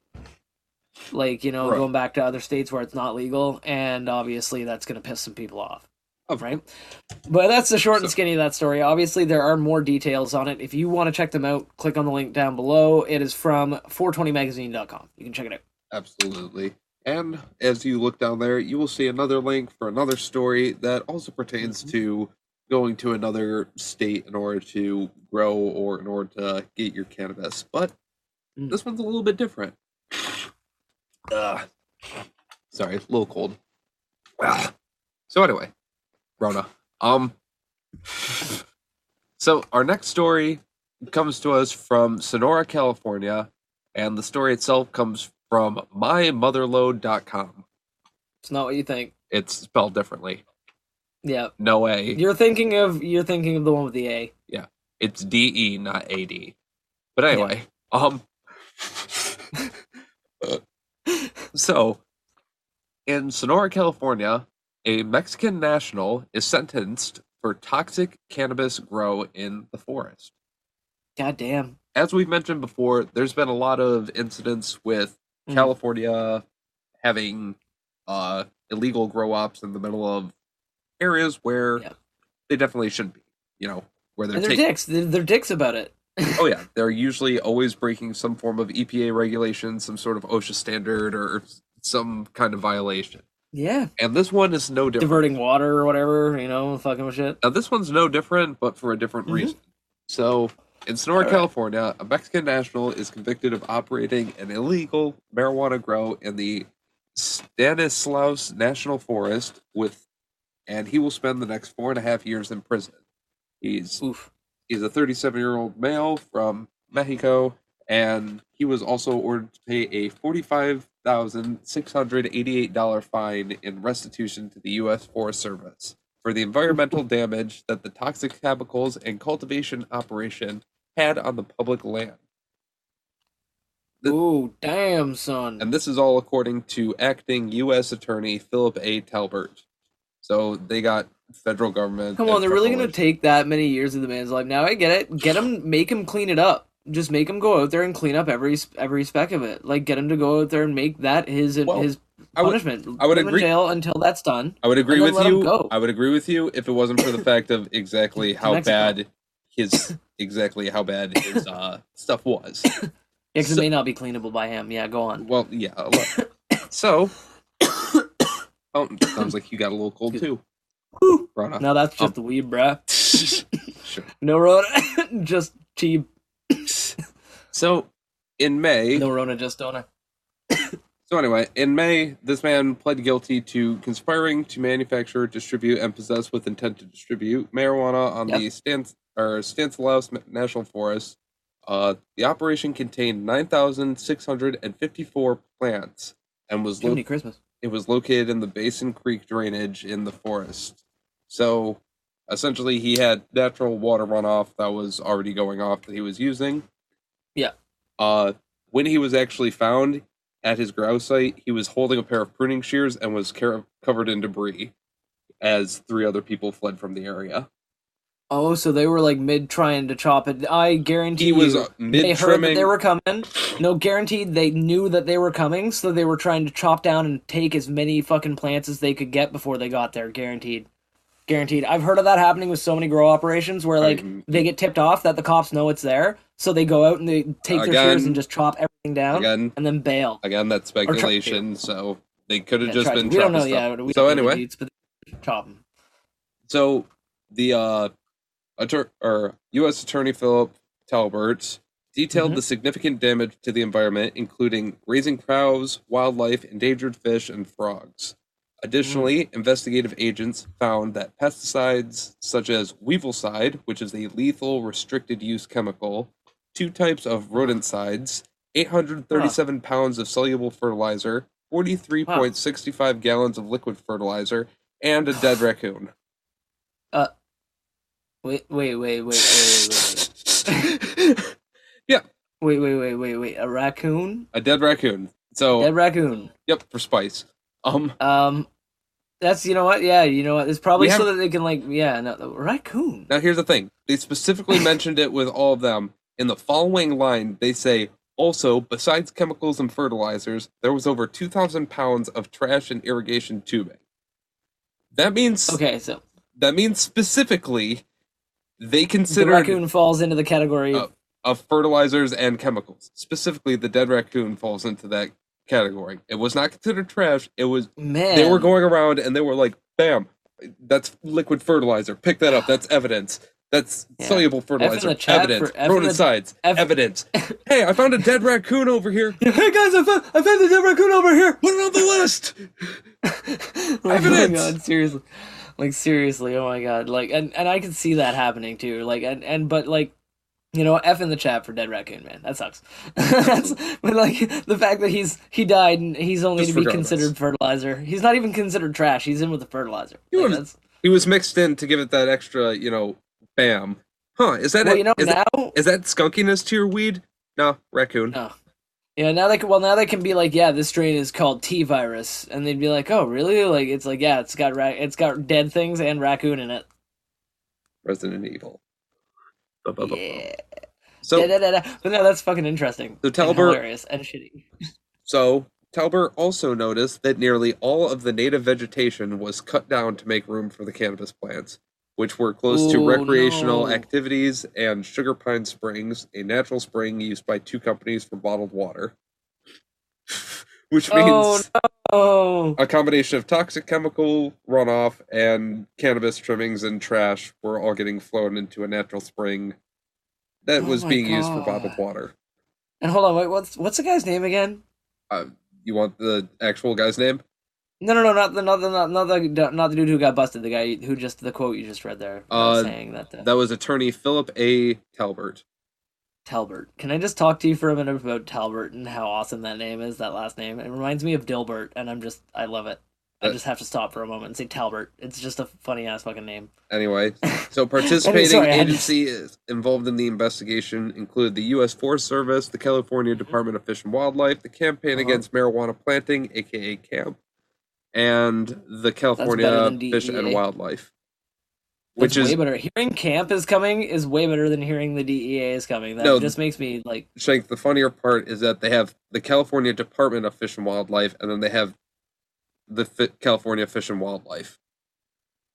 Like you know, Right. going back to other states where it's not legal, and obviously that's gonna piss some people off. Of right? But that's the short and skinny of that story. Obviously, there are more details on it. If you want to check them out, click on the link down below. It is from 420magazine.com. You can check it out. Absolutely. And as you look down there, you will see another link for another story that also pertains Mhm. to going to another state in order to grow or in order to get your cannabis. But Mm. this one's a little bit different. Ugh. Sorry, a little cold. Ugh. So anyway, Rona. Um so our next story comes to us from Sonora, California, and the story itself comes from mymotherlode.com. It's not what you think. It's spelled differently. Yeah, No A. you're thinking of you're thinking of the one with the A. Yeah. It's D E, not A D. But anyway, um so in Sonora, California, a Mexican national is sentenced for toxic cannabis grow in the forest. God damn. As we've mentioned before, there's been a lot of incidents with Mhm. California having uh illegal grow ops in the middle of areas where Yeah. they definitely shouldn't be. You know, where they're they're taking dicks. They're, they're dicks about it. oh yeah, they're usually always breaking some form of EPA regulation, some sort of OSHA standard, or some kind of violation. Yeah, And this one is no different. diverting water or whatever. You know, fucking shit. Now this one's no different, but for a different Mhm. reason. So, in Sonora, Alright. California, a Mexican national is convicted of operating an illegal marijuana grow in the Stanislaus National Forest with, and he will spend the next four and a half years in prison. He's Oof. He's a 37 year old male from Mexico, and he was also ordered to pay a $45,688 fine in restitution to the U.S. Forest Service for the environmental damage that the toxic chemicals and cultivation operation had on the public land. The- Ooh, damn, son. And this is all according to acting U.S. Attorney Philip A. Talbert. So they got federal government. Come on, they're really gonna take that many years of the man's life. Now I get it. Get him, make him clean it up. Just make him go out there and clean up every every speck of it. Like get him to go out there and make that his Well, his I would- punishment. I would agree- jail until that's done. I would agree with you. go. I would agree with you if it wasn't for the fact of exactly how bad his exactly how bad his uh, stuff was. Yeah, because So- it may not be cleanable by him. Yeah, go on. Well, yeah. So, oh, sounds like you got a little cold too. Whew. No, that's just Um, the weed, bruh. sure. No Rona, just cheap. So, in May, No Rona, just Dona. So anyway, in May, this man pled guilty to conspiring to manufacture, distribute, and possess with intent to distribute marijuana on Yep. the Stan or Stanislaus National Forest. Uh, the operation contained nine thousand six hundred and fifty-four plants, and was lo- Christmas. it was located in the Basin Creek drainage in the forest. So, essentially, he had natural water runoff that was already going off that he was using. Yeah. Uh, when he was actually found at his grow site, he was holding a pair of pruning shears and was car- covered in debris, as three other people fled from the area. Oh, so they were like mid trying to chop it. I guarantee He was uh, they mid heard that trimming. they were coming. No, guaranteed they knew that they were coming, so they were trying to chop down and take as many fucking plants as they could get before they got there. Guaranteed. Guaranteed. I've heard of that happening with so many grow operations where like Um, they get tipped off that the cops know it's there, so they go out and they take their shears and just chop everything down Again, and then bail. again, that's speculation. So they could have Yeah, just try to- been we don't chopping know. stuff. Yeah, so don't know the anyway, they chop 'em. So the uh, attor- or U.S. Attorney Philip Talbert detailed Mhm. the significant damage to the environment, including grazing cows, wildlife, endangered fish, and frogs. Additionally, Mm. investigative agents found that pesticides such as weevilcide, which is a lethal restricted use chemical, two types of rodenticides, 837 pounds of soluble fertilizer, 43.65 gallons of liquid fertilizer, and a dead raccoon. Uh, wait, wait, wait, wait, wait, wait, wait. yeah, Wait, wait, wait, wait, wait. A raccoon? a dead raccoon. So, Dead raccoon. yep, for spice. Um, Um, that's you know what? Yeah, you know what? It's probably We so that they can like yeah, no, the raccoon. now here's the thing. They specifically mentioned it with all of them. In the following line, they say, also, besides chemicals and fertilizers, there was over 2,000 pounds of trash and irrigation tubing. That means Okay, so that means specifically they The considered raccoon falls into the category. Oh. of fertilizers and chemicals. Specifically, the dead raccoon falls into that category. It was not considered trash. It was Man, they were going around and they were like, "Bam, that's liquid fertilizer. Pick that up. That's evidence. That's Yeah. soluble fertilizer. Evidence. for- F in Rodenticides. F- Evidence. hey, I found a dead raccoon over here. Hey guys, I found, I found the dead raccoon over here. Put it on the list. oh my Evidence! god, seriously. Like seriously, oh my god. Like and, and I can see that happening too. Like and, and but like you know, F in the chat for dead raccoon, man. That sucks. But like the fact that he's he died and he's only Just to be considered fertilizer. He's not even considered trash. He's in with the fertilizer. You Like, was- He was mixed in to give it that extra, you know, bam. Huh? Is that well, it? you know Is that- now. is that skunkiness to your weed? No, raccoon. No. Yeah, now they can, well now they can be like, yeah, this strain is called T virus, and they'd be like, oh really? Like it's like yeah, it's got ra- it's got dead things and raccoon in it. Resident Evil. Yeah. So, Da, da, da. But no, that's fucking interesting. So and hilarious and shitty. so Talbert also noticed that nearly all of the native vegetation was cut down to make room for the cannabis plants, which were close to recreational no. activities and Sugar Pine Springs, a natural spring used by two companies for bottled water. which means Oh no! a combination of toxic chemical runoff and cannabis trimmings and trash were all getting flown into a natural spring that Oh was being used for bottled water. And hold on, wait, what's what's the guy's name again? Uh, you want the actual guy's name? No, no, no, not the not the not, the not the dude who got busted. The guy who just the quote you just read there, Uh, saying that the, That was attorney Philip A. Talbert. Talbert. Can I just talk to you for a minute about Talbert and how awesome that name is? That last name. It reminds me of Dilbert, and I'm just I love it. I Uh, just have to stop for a moment and say Talbert. It's just a funny ass fucking name. Anyway, so participating sorry, to- agencies involved in the investigation include the U.S. Forest Service, the California Department of Fish and Wildlife, the Campaign Uh-huh. Against Marijuana Planting, aka CAMP, and the California Fish and. Wildlife. Which Which way is better. Hearing camp is coming is way better than hearing the DEA is coming. That No, just makes me like Shank, the funnier part is that they have the California Department of Fish and Wildlife, and then they have the Fi- California Fish and Wildlife.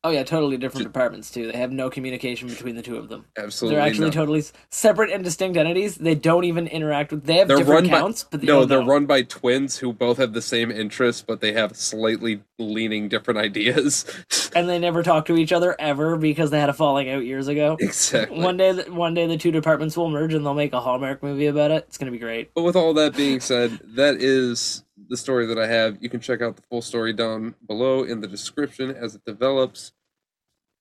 Oh yeah, totally different departments too. They have no communication between the two of them. Absolutely, they're actually not. totally separate and distinct entities. They don't even interact with. They have They're different run by- but they no, they're know. run by twins who both have the same interests, but they have slightly leaning different ideas. and they never talk to each other ever because they had a falling out years ago. exactly. One day, one day the two departments will merge and they'll make a Hallmark movie about it. It's gonna be great. But with all that being said, that is the story that I have. You can check out the full story down below in the description as it develops.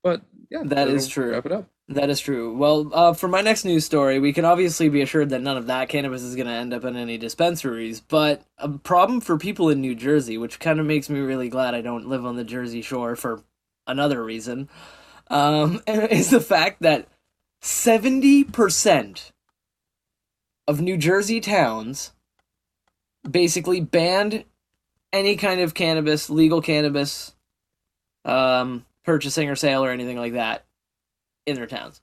But yeah, That is true. Wrap it up. That is true. Well, uh, for my next news story, we can obviously be assured that none of that cannabis is going to end up in any dispensaries. But a problem for people in New Jersey, which kind of makes me really glad I don't live on the Jersey Shore for another reason, um, is the fact that 70% of New Jersey towns basically banned any kind of cannabis, legal cannabis, um, purchasing or sale or anything like that in their towns.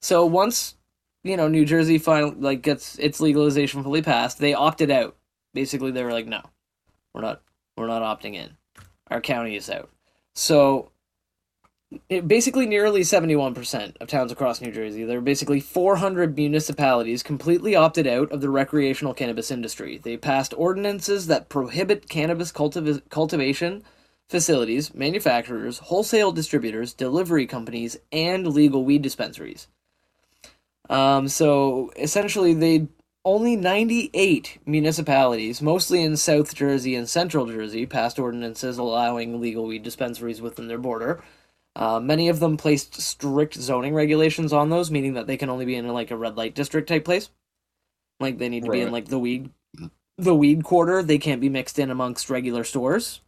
So once you know New Jersey finally like gets its legalization fully passed, they opted out. Basically, they were like, "No, we're not. We're not opting in. Our county is out." So, basically, nearly seventy-one percent of towns across New Jersey, there are basically four hundred municipalities completely opted out of the recreational cannabis industry. They passed ordinances that prohibit cannabis cultiv- cultivation facilities, manufacturers, wholesale distributors, delivery companies, and legal weed dispensaries. Um, so essentially, they only 98 municipalities, mostly in South Jersey and Central Jersey, passed ordinances allowing legal weed dispensaries within their border. Uh, many of them placed strict zoning regulations on those, meaning that they can only be in like a red light district type place. Like they need to be in like the weed, the weed quarter. They can't be mixed in amongst regular stores.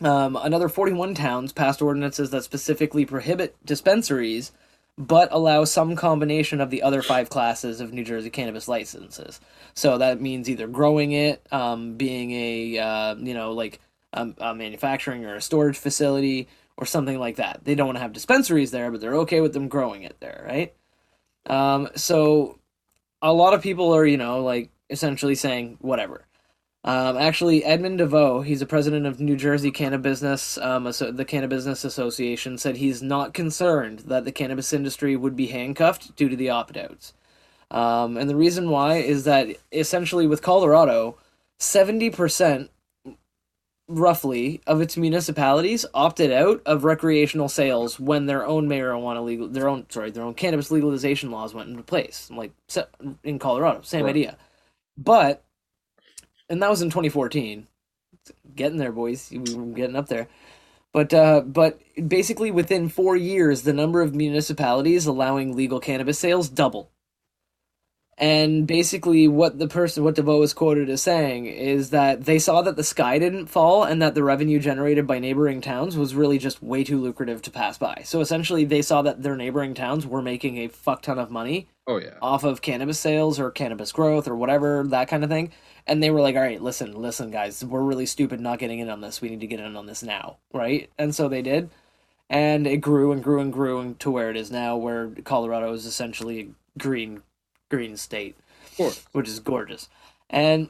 Um, another 41 towns passed ordinances that specifically prohibit dispensaries, but allow some combination of the other five classes of New Jersey cannabis licenses. So that means either growing it, um, being a uh, you know like um, a manufacturing or a storage facility or something like that. They don't want to have dispensaries there, but they're okay with them growing it there, right? Um, so a lot of people are you know like essentially saying whatever. Um, actually, Edmund DeVeaux, he's a president of New Jersey Cannabis, um, the Cannabis Association, said he's not concerned that the cannabis industry would be handcuffed due to the opt outs. Um, and the reason why is that essentially with Colorado, 70% roughly of its municipalities opted out of recreational sales when their own marijuana legal their own sorry their own cannabis legalization laws went into place like in Colorado same Right. idea. But and that was in 2014 getting there boys. We were getting up there. But uh, but basically within 4 years the number of municipalities allowing legal cannabis sales doubled and basically, what the person, what DeVeaux is quoted as saying is that they saw that the sky didn't fall and that the revenue generated by neighboring towns was really just way too lucrative to pass by. So essentially, they saw that their neighboring towns were making a fuck ton of money Oh yeah. off of cannabis sales or cannabis growth or whatever, that kind of thing. And they were like, all right, listen, listen, guys, we're really stupid not getting in on this. We need to get in on this now, right? And so they did. And it grew and grew and grew and to where it is now, where Colorado is essentially a green, green state which is gorgeous. And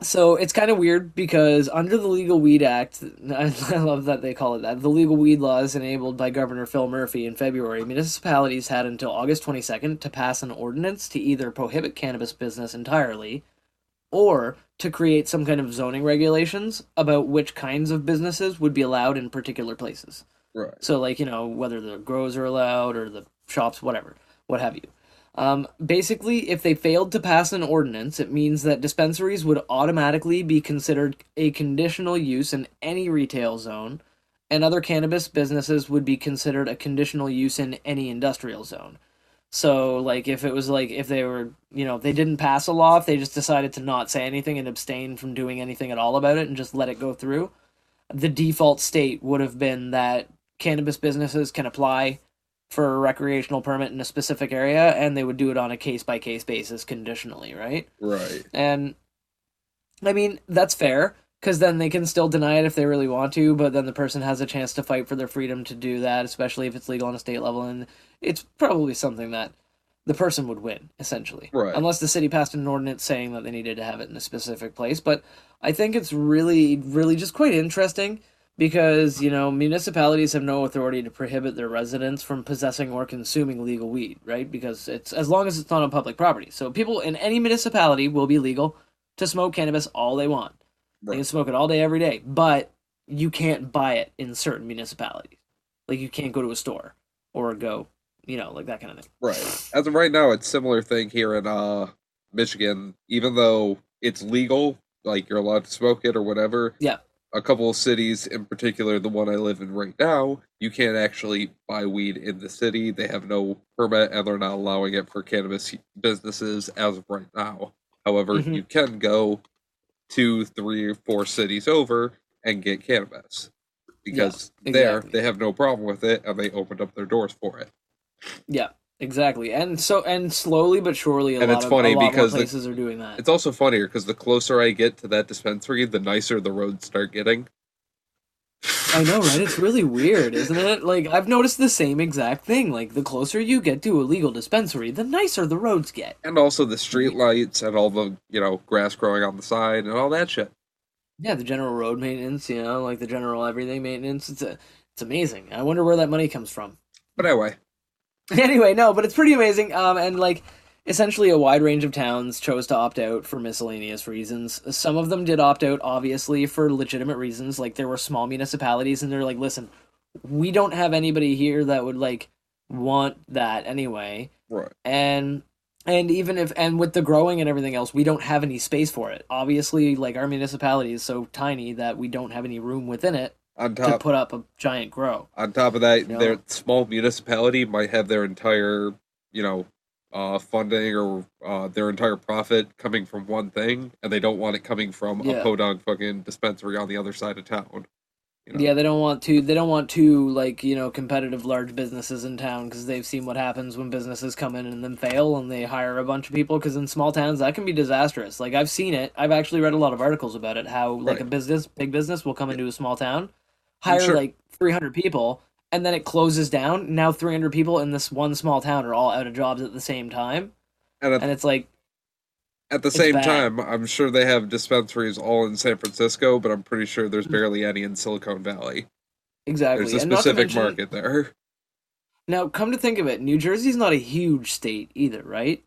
so it's kind of weird because under the Legal Weed Act, I, I love that they call it that. The legal weed laws enabled by Governor Phil Murphy in February, municipalities had until August 22nd to pass an ordinance to either prohibit cannabis business entirely or to create some kind of zoning regulations about which kinds of businesses would be allowed in particular places. Right. So, like, you know, whether the grows are allowed or the shops, whatever, what have you. Um, basically, if they failed to pass an ordinance, it means that dispensaries would automatically be considered a conditional use in any retail zone, and other cannabis businesses would be considered a conditional use in any industrial zone. So, like, if it was like, if they were, you know, they didn't pass a law, if they just decided to not say anything and abstain from doing anything at all about it and just let it go through, the default state would have been that cannabis businesses can apply for a recreational permit in a specific area and they would do it on a case by case basis conditionally, right? Right. And I mean, that's fair because then they can still deny it if they really want to, but then the person has a chance to fight for their freedom to do that, especially if it's legal on a state level. And it's probably something that the person would win, essentially. Right. Unless the city passed an ordinance saying that they needed to have it in a specific place. But I think it's really, really just quite interesting because, you know, municipalities have no authority to prohibit their residents from possessing or consuming legal weed, right? Because it's as long as it's not on public property. So people in any municipality will be legal to smoke cannabis all they want. They can smoke it all day, every day, but you can't buy it in certain municipalities. Like you can't go to a store or go, you know, like that kind of thing. Right. As of right now, it's similar thing here in uh Michigan. Even though it's legal, like you're allowed to smoke it or whatever. Yeah. A couple of cities, in particular, the one I live in right now, you can't actually buy weed in the city. They have no permit, and they're not allowing it for cannabis businesses as of right now. However, Mhm. you can go two, three, or four cities over and get cannabis because there exactly. they have no problem with it, and they opened up their doors for it. Yeah, exactly. And so and slowly but surely, a And lot it's of, funny because more the- places are doing that. It's also funnier because the closer I get to that dispensary, the nicer the roads start getting. I know, right? It's really weird, isn't it? Like I've noticed the same exact thing. Like the closer you get to a legal dispensary, the nicer the roads get. And also the street lights and all the, you know, grass growing on the side and all that shit. Yeah, the general road maintenance, you know, like the general everything maintenance. It's a, it's amazing. I wonder where that money comes from. But anyway, anyway, no, but it's pretty amazing. Um, and like essentially a wide range of towns chose to opt out for miscellaneous reasons. Some of them did opt out, obviously, for legitimate reasons. Like there were small municipalities, and they're like, listen, we don't have anybody here that would like want that anyway, right. and. And even if, and with the growing and everything else, we don't have any space for it. Obviously, like our municipality is so tiny that we don't have any room within it On to put up a giant grow. on top of that, No. their small municipality might have their entire, you know, uh, funding or uh, their entire profit coming from one thing, and they don't want it coming from Yeah. a podunk fucking dispensary on the other side of town. You know? Yeah, they don't want to. They don't want to like you know competitive large businesses in town because they've seen what happens when businesses come in and then fail and they hire a bunch of people. Because in small towns that can be disastrous. Like I've seen it. I've actually read a lot of articles about it. How like a business, big business, will come into a small town, hire sure- like three hundred people, and then it closes down. Now three hundred people in this one small town are all out of jobs at the same time, And, and it's like At the same bad. time, I'm sure they have dispensaries all in San Francisco, but I'm pretty sure there's mm-hmm. barely any in Silicon Valley. exactly. There's a And not to specific mention- market there. Now, come to think of it, New Jersey's not a huge state either, right?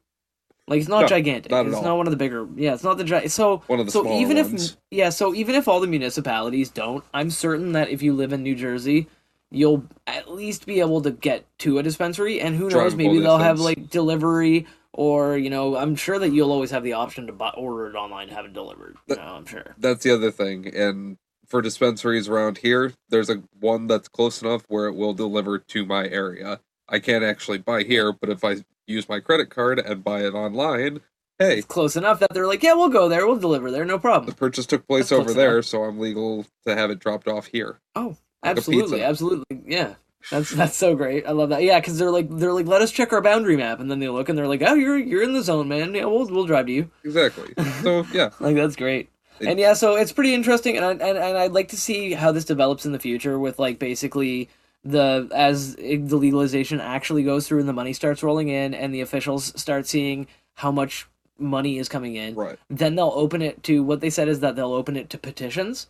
Like it's not No, gigantic. not it's all. not one of the bigger. Yeah, it's not the gi- so. One of the so even ones. if yeah, so even if all the municipalities don't, I'm certain that if you live in New Jersey, you'll at least be able to get to a dispensary, and who knows, maybe they'll have like delivery, or you know, I'm sure that you'll always have the option to buy, order it online, have it delivered. You know, I'm sure. That's the other thing. And for dispensaries around here, there's a one that's close enough where it will deliver to my area. I can't actually buy here, but if I use my credit card and buy it online, hey, It's close enough that they're like, yeah, we'll go there, we'll deliver there, no problem. the purchase took place That's over there, enough. so I'm legal to have it dropped off here. Oh, like absolutely, absolutely, yeah. That's that's so great. I love that. Yeah, because they're like they're like let us check our boundary map, and then they look and they're like, oh, you're you're in the zone, man. Yeah, we'll we'll drive to you. Exactly. So yeah, Like that's great. It- and yeah, so it's pretty interesting, and I, and and I'd like to see how this develops in the future with like basically the as the legalization actually goes through and the money starts rolling in, and the officials start seeing how much money is coming in. right. Then they'll open it to what they said is that they'll open it to petitions.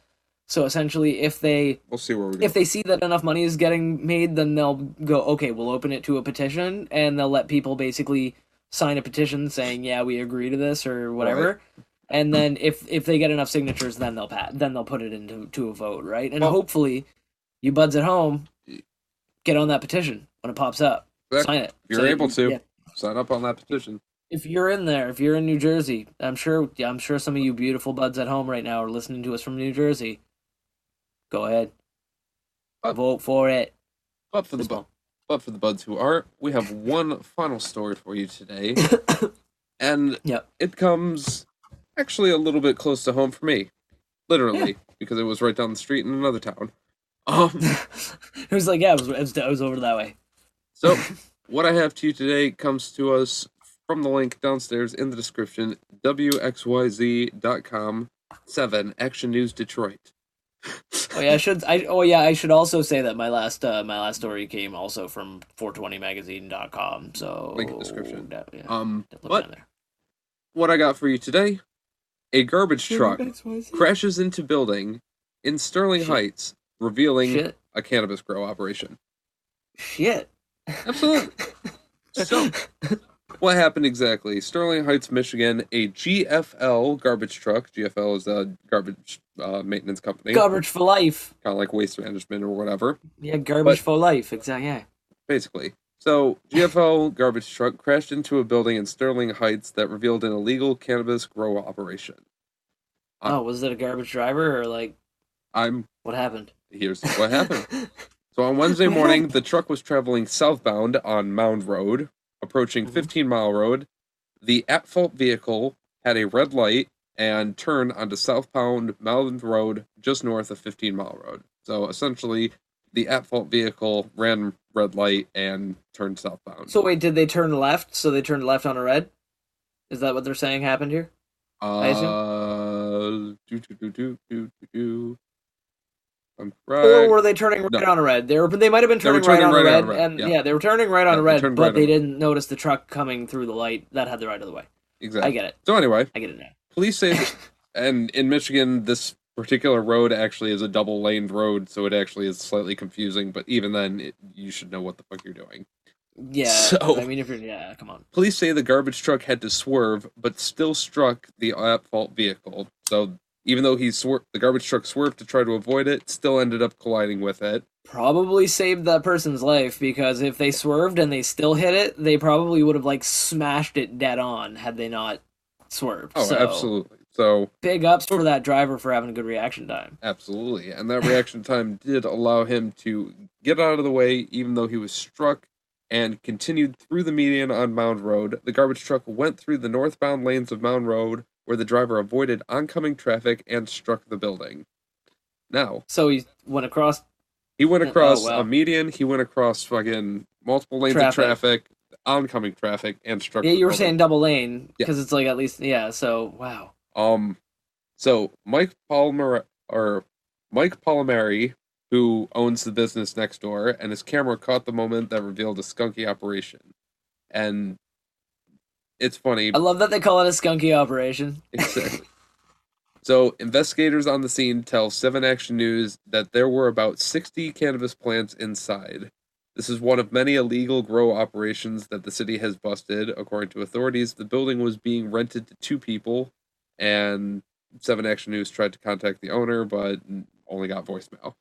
So essentially, if they We'll see where we if they see that enough money is getting made, then they'll go, okay, we'll open it to a petition, and they'll let people basically sign a petition saying, yeah, we agree to this or whatever. And then if if they get enough signatures, then they'll pat, then they'll put it into to a vote, right? And Well- hopefully, you buds at home get on that petition when it pops up, Exactly. sign it. If you're So, able to yeah. sign up on that petition. If you're in there, if you're in New Jersey, I'm sure yeah, I'm sure some of you beautiful buds at home right now are listening to us from New Jersey. Go ahead, Uh, vote for it. But for the bu- but for the buds who aren't, we have one final story for you today, and Yep. it comes actually a little bit close to home for me, literally because it was right down the street in another town. Um, it was like, yeah, it was, was, over that way. so what I have to you today comes to us from the link downstairs in the description, wxyz.com seven Action News Detroit. Oh yeah, I should. I oh yeah, I should also say that my last uh, my last story came also from 420magazine.com. So Link in description. that- yeah, Um, but there. what I got for you today, a garbage truck crashes into building in Sterling Shit. Heights, revealing Shit, a cannabis grow operation. shit. Absolutely. So, what happened exactly? Sterling Heights, Michigan, a GFL garbage truck. GFL is a garbage uh, maintenance company, garbage for life. kind of like waste management or whatever, Yeah, garbage But- for life. Exactly. Yeah. basically. So, GFL garbage truck crashed into a building in Sterling Heights that revealed an illegal cannabis grow operation. Oh, was it a garbage driver or like I'm what happened? Here's what happened. So on Wednesday morning, the truck was traveling southbound on Mound Road, approaching Mhm. 15 Mile Road. The at fault vehicle had a red light and turned onto southbound Mound Road just north of 15 Mile Road. So essentially, the at fault vehicle ran red light and turned southbound. So wait, did they turn left? So they turned left on a red? Is that what they're saying happened here? Uh, do, do, do, do, do, do, do. I'm Or were they turning right No. on a red? They were. They might have been were turning, right, turning on, right a on red, red, and yeah. yeah. they were turning right on Yeah, a red, but right they on- didn't notice the truck coming through the light that had the right of the way. Exactly. I get it. So anyway, I get it now. police say that, and in Michigan, this particular road actually is a double laned road, so it actually is slightly confusing. But even then, it, you should know what the fuck you're doing. Yeah. So- I mean, if you're yeah, come on. Police say the garbage truck had to swerve, but still struck the at fault vehicle. So even though he swir- the garbage truck swerved to try to avoid it, still ended up colliding with it. Probably saved that person's life because if they swerved and they still hit it, they probably would have like smashed it dead on had they not swerved. Oh, so, absolutely. So Big ups for that driver for having a good reaction time. Absolutely. And that reaction time did allow him to get out of the way, even though he was struck, and continued through the median on Mound Road. The garbage truck went through the northbound lanes of Mound Road, where the driver avoided oncoming traffic and struck the building. Now, So he went across. he went Oh, across wow. a median, he went across fucking multiple lanes Traffic. of traffic, oncoming traffic, and struck Yeah, you were building. saying double lane Yeah. because it's like at least yeah. So wow. Um, so Mike Palmer or Mike Palmieri, who owns the business next door, and his camera caught the moment that revealed a skunky operation. And it's funny. I love that they call it a skunky operation. Exactly. So, investigators on the scene tell 7 Action News that there were about 60 cannabis plants inside. This is one of many illegal grow operations that the city has busted. According to authorities, the building was being rented to two people, and 7 Action News tried to contact the owner, but only got voicemail,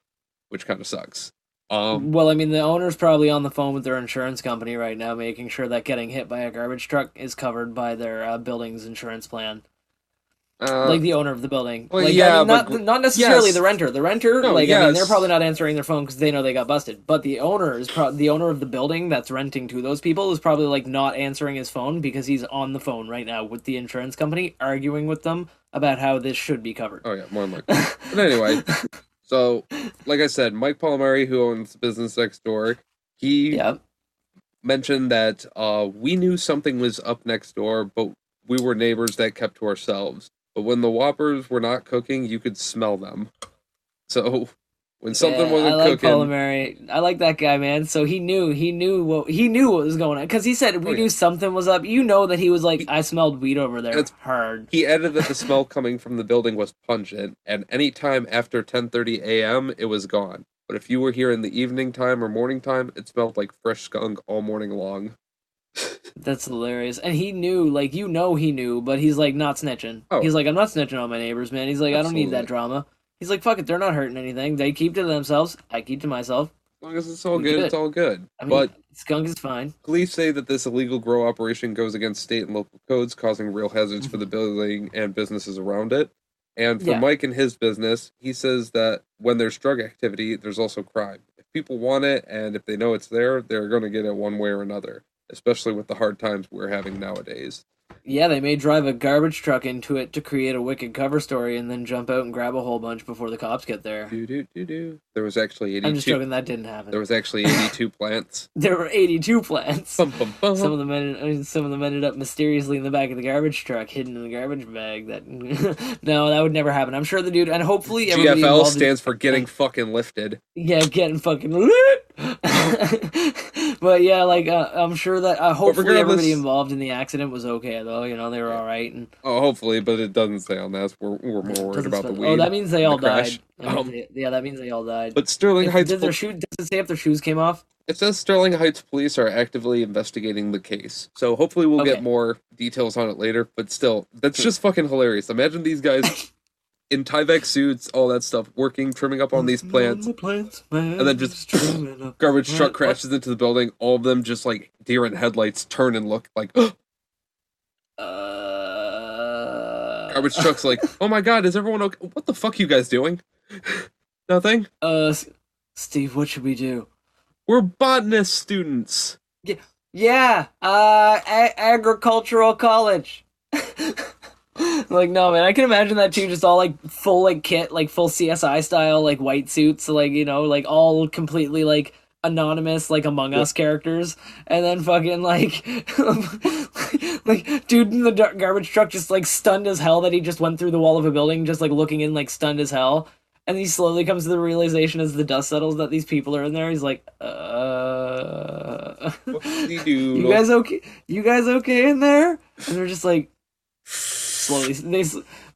which kind of sucks. Um, well, I mean, the owner's probably on the phone with their insurance company right now, making sure that getting hit by a garbage truck is covered by their uh, building's insurance plan. uh, like the owner of the building. well, like, I yeah, mean, not but- not necessarily yes. the renter. The renter, No, like I mean, they're probably not answering their phone because they know they got busted. But the owner is pro- the owner of the building that's renting to those people is probably like not answering his phone because he's on the phone right now with the insurance company arguing with them about how this should be covered. Oh yeah, more than likely. but anyway, so like I said, Mike Palmieri, who owns the business next door, he mentioned that uh, we knew something was up next door, but we were neighbors that kept to ourselves. But when the Whoppers were not cooking, you could smell them. So when something Yeah, wasn't I like cooking, Palmieri. I like that guy, man. So he knew, he knew what he knew what was going on because he said we Oh, yeah. knew something was up. You know that he was like, He- I smelled weed over there. It's- hard. he added that the smell coming from the building was pungent, and any time after 10:30 a.m., it was gone. But if you were here in the evening time or morning time, it smelled like fresh skunk all morning long. That's hilarious. And he knew, like you know, he knew, but he's like not snitching. Oh. He's like, I'm not snitching on my neighbors, man. He's like, I don't need that drama. He's like, fuck it, they're not hurting anything. They keep to themselves. I keep to myself. As long as it's all good, good. it's all good. I mean, but skunk is fine. Police say that this illegal grow operation goes against state and local codes, causing real hazards for the mm-hmm. building and businesses around it. And for Yeah. Mike and his business, he says that when there's drug activity, there's also crime. If people want it and if they know it's there, they're going to get it one way or another, especially with the hard times we're having nowadays. Yeah, they may drive a garbage truck into it to create a wicked cover story and then jump out and grab a whole bunch before the cops get there. Do, do, do, do. There was actually I'm just joking, that didn't happen. There was actually 82 plants. There were 82 plants. Bum, bum, bum. Some of them ended, I mean, some of them ended up mysteriously in the back of the garbage truck, hidden in the garbage bag. That no, that would never happen. I'm sure the dude, and hopefully GFL involved in- stands for getting fucking lifted. yeah, getting fucking lit. but yeah, like uh, I'm sure that uh, hopefully everybody involved in the accident was okay though. You know, they were all right. And Oh, hopefully, but it doesn't say on that. We're, we're more worried about the spell- weed. Oh, that means they all the died. That Um, they- yeah, that means they all died. But Sterling If- Heights did their shoe? Does it say if their shoes came off? It says Sterling Heights police are actively investigating the case. So hopefully we'll Okay. get more details on it later. But still, that's just fucking hilarious. Imagine these guys in Tyvek suits, all that stuff, working, trimming up on these plants. and then just Garbage truck crashes into the building. All of them just like deer in headlights turn and look like Uh, garbage truck's like, oh my god, is everyone okay? What the fuck you guys doing? Nothing. Uh, S- Steve, what should we do? We're botanist students. Yeah, uh, a- agricultural college. like no man, I can imagine that too. Just all like full like kit, like full CSI style, like white suits, like you know, like all completely like anonymous, like Among Us characters, and then fucking like, like dude in the garbage truck, just like stunned as hell that he just went through the wall of a building, just like looking in, like stunned as hell. And he slowly comes to the realization as the dust settles that these people are in there. He's like, uh. You guys okay? You guys okay in there? And they're just like slowly they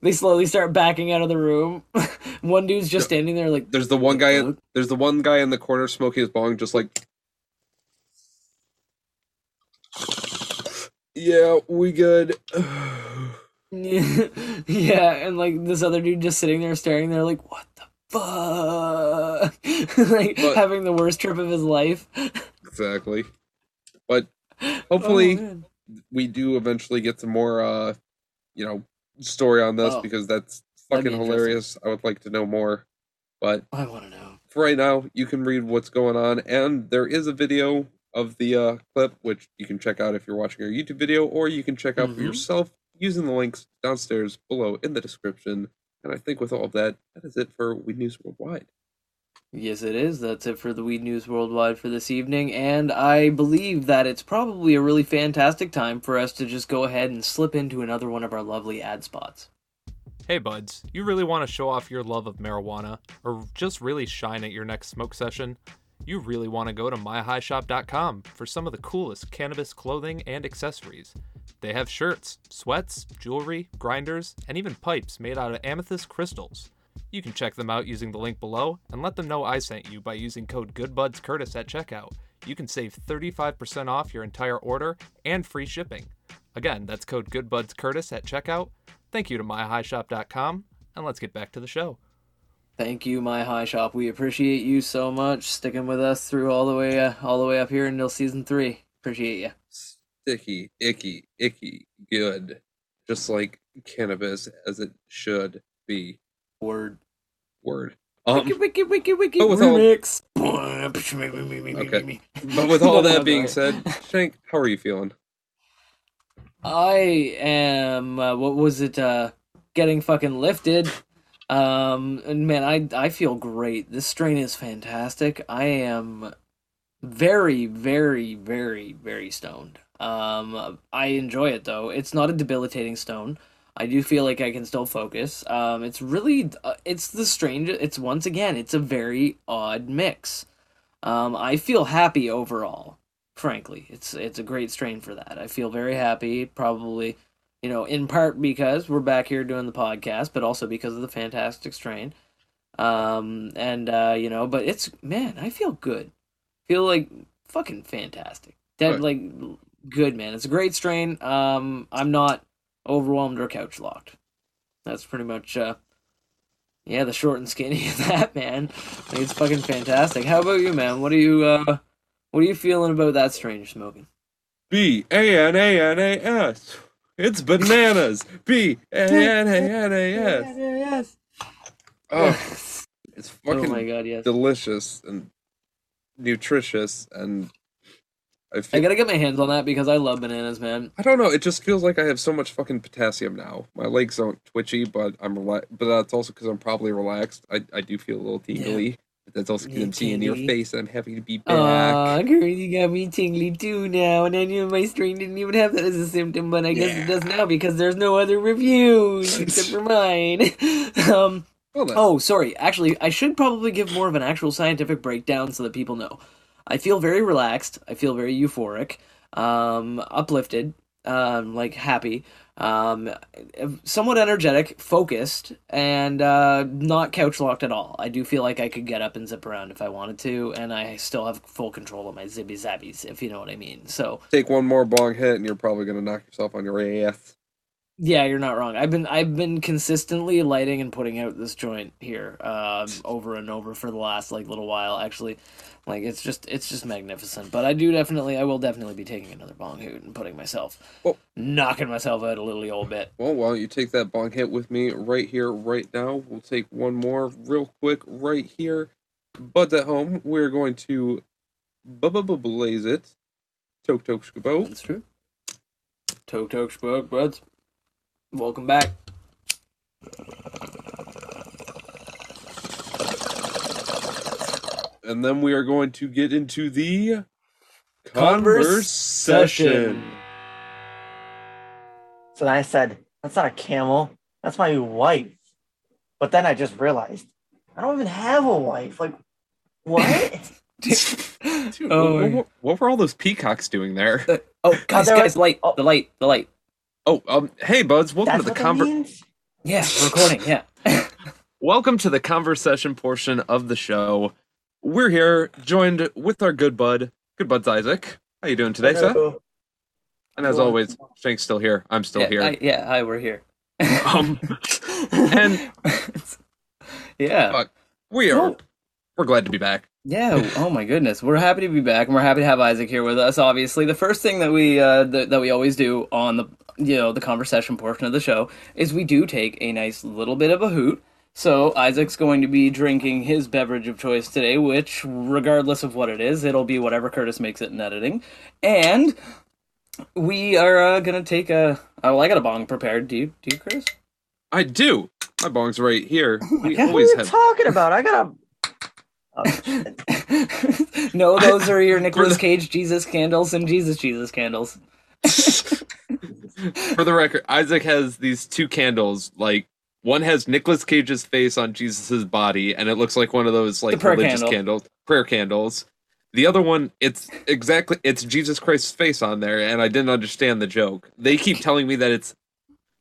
they slowly start backing out of the room. one dude's just standing there like There's the one guy. fuck? There's the one guy in the corner smoking his bong, just like. Yeah, we good. yeah, and like this other dude just sitting there staring there like what the fuck? like But- having the worst trip of his life. exactly. But hopefully Oh, we do eventually get some more, uh, you know, story on this Oh. because that's fucking hilarious. I would like to know more. But I want to know. for right now, you can read what's going on, and there is a video of the uh, clip which you can check out if you're watching our YouTube video, or you can check out for Mhm. yourself using the links downstairs below in the description. And I think with all of that, that is it for Weed News Worldwide. Yes, it is. That's it for the Weed News Worldwide for this evening, and I believe that it's probably a really fantastic time for us to just go ahead and slip into another one of our lovely ad spots. Hey buds, you really want to show off your love of marijuana or just really shine at your next smoke session? you really want to go to myhighshop.com for some of the coolest cannabis clothing and accessories. They have shirts, sweats, jewelry, grinders, and even pipes made out of amethyst crystals. You can check them out using the link below and let them know I sent you by using code GoodBudsCurtis at checkout. You can save 35% off your entire order and free shipping. Again, that's code GoodBudsCurtis at checkout. Thank you to myhighshop.com, and let's get back to the show. Thank you, my high shop. We appreciate you so much sticking with us through all the way, uh, all the way up here until season three. Appreciate you. Sticky, icky, icky, good. Just like cannabis as it should be. Word. Word. Um, wiki, wiki, wiki. but with all- Okay. but with all that being said, Shank, how are you feeling? I am. Uh, what was it? Uh, getting fucking lifted. Um, and man, I I feel great. This strain is fantastic. I am very, very, very, very stoned. Um, I enjoy it though. It's not a debilitating stone. I do feel like I can still focus. Um, it's really, uh, it's the strange. It's once again, it's a very odd mix. Um, I feel happy overall frankly. It's it's a great strain for that. I feel very happy, probably, you know, in part because we're back here doing the podcast, but also because of the fantastic strain. Um and uh, you know, but it's man, I feel good. Feel like fucking fantastic. That Right. like good man. It's a great strain. Um I'm not overwhelmed or couch locked. That's pretty much uh yeah, the short and skinny of that, man. Like, it's fucking fantastic. How about you, man? What are you uh what are you feeling about that strain you're smoking? B A N A N A S. It's bananas. B A N A N A S. Oh, it's oh fucking my god, yes. delicious and nutritious and I I gotta get my hands on that because I love bananas, man. I don't know. It just feels like I have so much fucking potassium now. My legs aren't twitchy, but I'm rela- But that's also because I'm probably relaxed. I, I do feel a little tingly. But that's also because Yeah, I'm seeing your face and I'm happy to be back. Aw, girl, you got me tingly too now, and I knew my strain didn't even have that as a symptom, but I guess it does now because there's no other reviews except for mine. um, well. Oh, sorry. Actually, I should probably give more of an actual scientific breakdown so that people know. I feel very relaxed. I feel very euphoric, um, uplifted, um, like happy, um, somewhat energetic, focused, and uh, not couch locked at all. I do feel like I could get up and zip around if I wanted to, and I still have full control of my zibby zabbies, if you know what I mean. So Take one more bong hit and you're probably to knock yourself on your ass. Yeah, you're not wrong. I've been I've been consistently lighting and putting out this joint here um, over and over for the last like little while. Actually, like it's just it's just magnificent. But I do definitely I will definitely be taking another bong hoot and putting myself Oh. knocking myself out a little old bit. Well, why don't you take that bong hit with me right here, right now? We'll take one more real quick right here. Buds at home, we're going to blaze it. Toke toke skabo. That's true. Toke toke spoke buds. Welcome back. And then we are going to get into the Conversation. conversation. So then I said, That's not a camel. That's my wife. But then I just realized I don't even have a wife. Like, what? Dude, Oh, what, what, what were all those peacocks doing there? Uh, oh, oh, guys, there guys, were- light, oh. the light, the light. Oh, um, hey, buds, welcome That's to the what that? Yeah, recording. Yeah. Welcome to the conversation portion of the show. We're here, joined with our good bud, good buds Isaac. How you doing today, sir? And as Well, always, Shank's still here. I'm still yeah, here. I- yeah, hi, we're here. Um, and- yeah. Fuck. we are. We're glad to be back. Yeah. Oh my goodness, we're happy to be back, and we're happy to have Isaac here with us. Obviously, the first thing that we uh, th- that we always do on the you know the conversation portion of the show is we do take a nice little bit of a hoot. So Isaac's going to be drinking his beverage of choice today, which, regardless of what it is, it'll be whatever Curtis makes it in editing, and we are uh, gonna take a. Oh, well, I got a bong prepared. Do you? Do you, Curtis? I do. My bong's right here. we God. What are you have. talking about? I got a. Oh, no, those are your Nicolas Cage Jesus candles and Jesus Jesus candles. For the record, Isaac has these two candles, like One has Nicolas Cage's face on Jesus's body, and it looks like one of those like religious candle. candles, prayer candles. The other one, it's exactly it's Jesus Christ's face on there, and I didn't understand the joke. They keep telling me that it's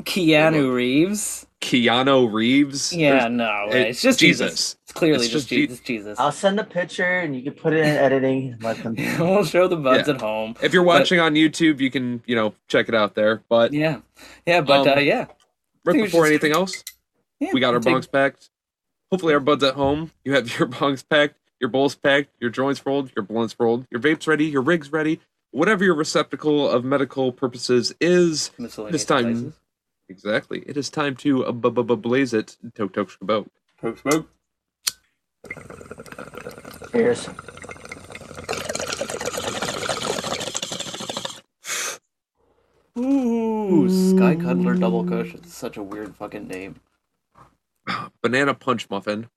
Keanu Reeves. Keanu Reeves. Yeah, no, it- it's just Jesus. Jesus. It's clearly It's just, just Jesus. Jesus. I'll send a picture and you can put it in editing. and Let them. we'll show the buds Yeah. at home. If you're But- watching on YouTube, you can you know check it out there. But Yeah, yeah, but Um, uh, yeah, right before should- anything else, yeah, we got our take- bongs packed. Hopefully, our buds at home. You have your bongs packed, your bowls packed, your joints rolled, your blunts rolled, your vapes ready, your rigs ready. Whatever your receptacle of medical purposes is, miscellaneous this time- devices. exactly. It is time to uh, blaze it. Tok tok shkabo. Cheers. Ooh, Sky Cuddler Double Kush. It's such a weird fucking name. Banana punch muffin.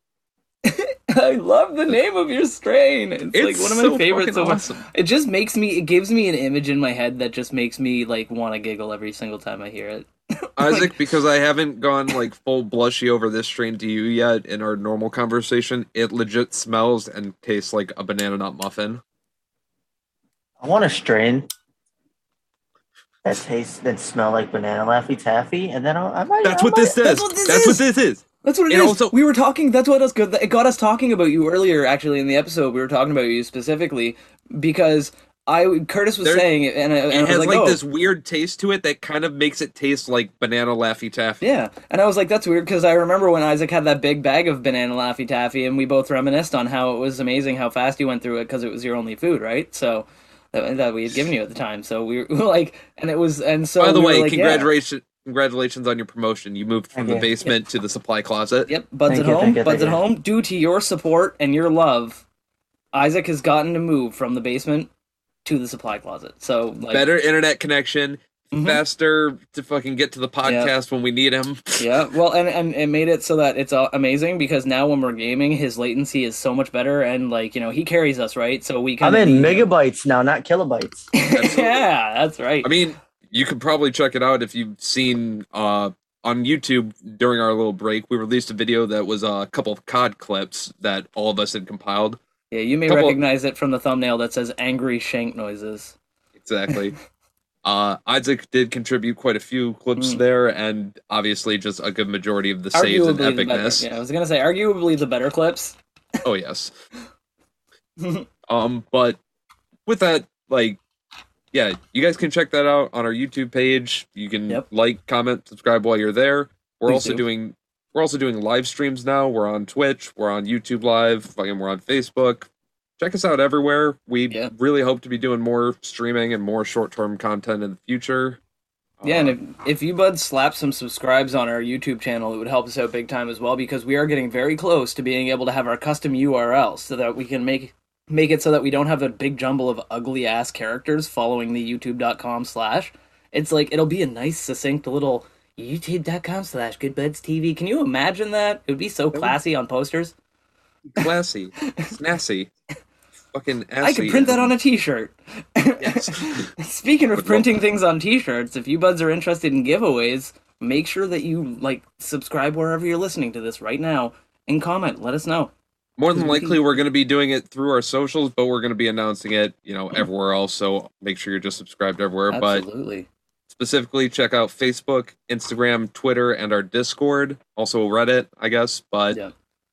I love the name of your strain. It's, like one of my so favorites. fucking So awesome. It just makes me. It gives me an image in my head that just makes me like want to giggle every single time I hear it. Isaac, because I haven't gone like full blushy over this strain to you yet in our normal conversation, it legit smells and tastes like a banana nut muffin. I want a strain that tastes that smell like banana laffy taffy, and then I'll, I might. That's I what this might- is. that's what this That's is. what this is. That's what it It is. also- we were talking. That's what us good. It got us talking about you earlier. Actually, in the episode, we were talking about you specifically because I Curtis was There- saying it, and I, and I It was has like, like oh. this weird taste to it that kind of makes it taste like banana laffy taffy. Yeah, and I was like, that's weird because I remember when Isaac had that big bag of banana laffy taffy, and we both reminisced on how it was amazing how fast you went through it because it was your only food, right? So that, that we had given you at the time. So we were like, and it was, and so By the we way, like, congratulations congratulations on your promotion. You moved from Thank the you. basement to the supply closet. Yep, buds Thank at you, home. you, buds at you. home. Due to your support and your love, Isaac has gotten to move from the basement to the supply closet. So like, Better internet connection, Mhm. faster to fucking get to the podcast when we need him. Yeah, well, and and it made it so that it's uh, amazing because now when we're gaming, his latency is so much better, and like you know, he carries us right, so we can. I'm in megabytes now, not kilobytes. yeah, that's right. I mean, you could probably check it out if you've seen uh on YouTube during our little break. We released a video that was a couple of COD clips that all of us had compiled. yeah, you may couple- recognize it from the thumbnail that says "angry shank noises." Exactly. uh Isaac did contribute quite a few clips Mm. there, and obviously just a good majority of the saves and Arguably epicness. Yeah, I was gonna say arguably the better clips. Oh yes. um, but with that, like, yeah, you guys can check that out on our YouTube page. You can Yep. like, comment, subscribe while you're there. We're Please also do. doing we're also doing live streams now. We're on Twitch, we're on YouTube Live, fucking we're on Facebook. Check us out everywhere. We Yeah. really hope to be doing more streaming and more short term content in the future. Yeah, and Uh, if, if you bud slap some subscribes on our YouTube channel, it would help us out big time as well because we are getting very close to being able to have our custom URL so that we can make make it so that we don't have a big jumble of ugly ass characters following the youtube.com slash. It's like it'll be a nice succinct little youtube.com slash goodbuds TV. Can you imagine that? It would be so classy on posters. classy, snazzy, fucking assy. I could print that on a t-shirt. Yes. Speaking of Would printing things on t-shirts, if you buds are interested in giveaways, make sure that you like subscribe wherever you're listening to this right now and comment. Let us know. More than likely, we're going to be doing it through our socials, but we're going to be announcing it, you know, everywhere else. So make sure you're just subscribed everywhere. But Absolutely. specifically, check out Facebook, Instagram, Twitter, and our Discord. Also Reddit, I guess, but Yeah.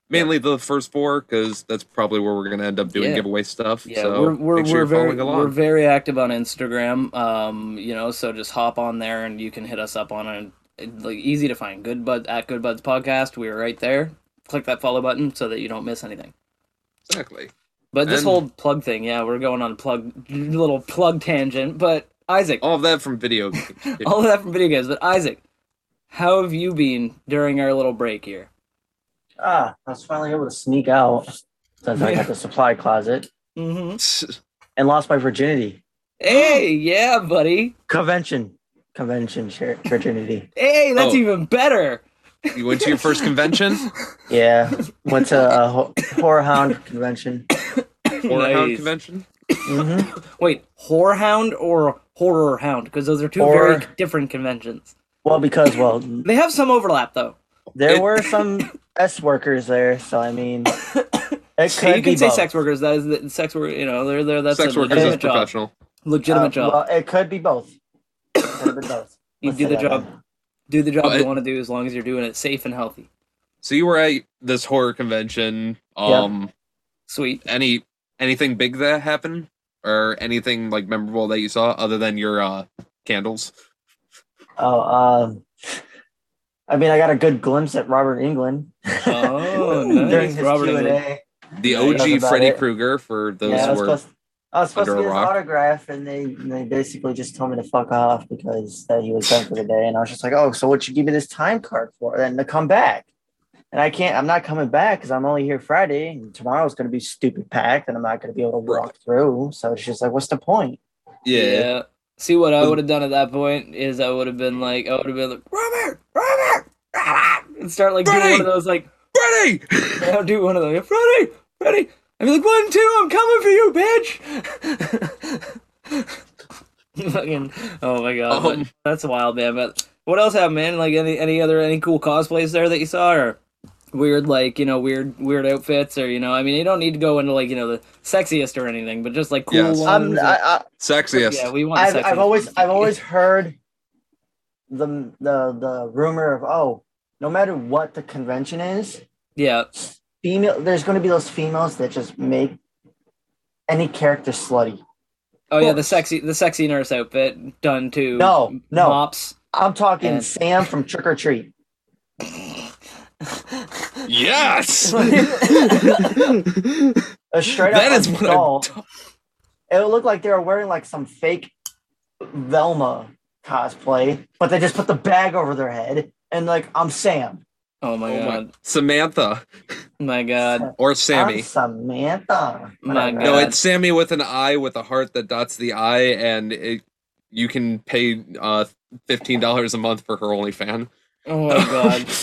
mainly the first four because that's probably where we're going to end up doing Yeah. giveaway stuff. Yeah, so we're we're, make sure we're you're very along. we're very active on Instagram. Um, you know, so just hop on there and you can hit us up on it. Like easy to find. Good Bud at Good Buds Podcast. We're right there. Click that follow button so that you don't miss anything. exactly. But this And- whole plug thing, yeah, we're going on a plug little plug tangent. But Isaac, All of that from video. games. all of that from video games. But Isaac, how have you been during our little break here? Ah, I was finally able to sneak out since I Yeah. got the supply closet Mm-hmm. and lost my virginity. Hey, yeah, buddy. Convention, convention share virginity. Hey, that's Oh. even better. You went to your first convention, Yeah, went to a ho- horror hound convention. or hound Nice. convention. hmm Wait, whorehound or horror hound? Because those are two Horror. very different conventions. Well, because well, They have some overlap though. there It- were some S workers there, so I mean, it Hey, could you be can say both. sex workers. That is the sex work. You know, they're they're that's Sex a workers is legitimate job. professional. Legitimate Uh, job. Well, it could be both. It could have been both. you Let's do the job. then. Do the job Well, you want to do as long as you're doing it safe and healthy. So you were at this horror convention. Um, Sweet. any anything big that happened, or anything like memorable that you saw other than your uh candles? Oh, um, I mean, I got a good glimpse at Robert Englund Oh, nice. during his Robert Q and Englund. A. The OG Freddy. Krueger for those Yeah, who was were supposed, I was supposed to get a his rock. autograph, and they and they basically just told me to fuck off because that he was done for the day, and I was just like, oh, so what you give me this time card for? Then to come back, and I can't. I'm not coming back because I'm only here Friday, and tomorrow's going to be stupid packed, and I'm not going to be able to walk through. So it's just like, what's the point? yeah. See what I would have done at that point is I would have been like I would have been like Robert, Robert, Robert, and start like doing one of those like Freddy. I'll do one of those. Freddie, Freddie. I'd be like one, two. I'm coming for you, bitch. Fucking, oh my god, but Um, that's wild, man. But what else happened, man? Like any any other any cool cosplays there that you saw, or weird like you know weird weird outfits, or you know, I mean, you don't need to go into like you know the sexiest or anything, but just like cool Yes. ones. I'm, I, I, Sexiest. yeah, we want. I've, the I've always. I've always heard the the the rumor of oh, no matter what the convention is, yeah. Female there's going to be those females that just make any character slutty. Oh yeah, the sexy the sexy nurse outfit done to No, no. mops. I'm talking And- Sam from Trick 'r Treat. Yes. A straight that up is what doll. I'm. T- It would look like they were wearing like some fake Velma cosplay, but they just put the bag over their head and like I'm Sam. Oh my oh god, my, Samantha my god. or Sammy. I'm Samantha. My Whatever. No, it's Sammy with an I with a heart that dots the I and it, you can pay uh fifteen dollars a month for her OnlyFan. Oh my god.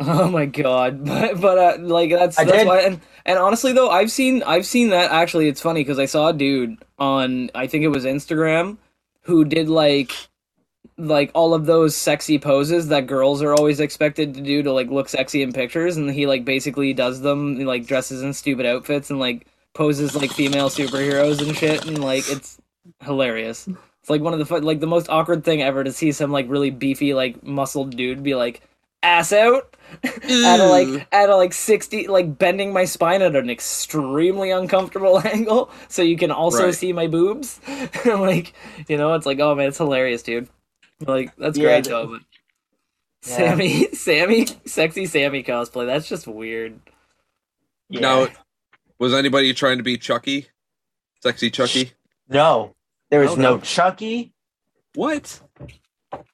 Oh my god. But but uh, like that's I that's did- why and and honestly though I've seen I've seen that actually it's funny cuz I saw a dude on I think it was Instagram who did like like all of those sexy poses that girls are always expected to do to like look sexy in pictures and he like basically does them he, like dresses in stupid outfits and like poses like female superheroes and shit and like it's hilarious. It's like one of the fu- like the most awkward thing ever to see some like really beefy like muscled dude be like ass out at a like at a like 60 like bending my spine at an extremely uncomfortable angle so you can also Right. see my boobs like you know it's like oh man it's hilarious dude like that's Yeah, great the- though but Yeah. sammy sammy sexy sammy cosplay that's just weird Yeah. Now, was anybody trying to be Chucky? Sexy Chucky? no, there was Oh, no no. Chucky. What?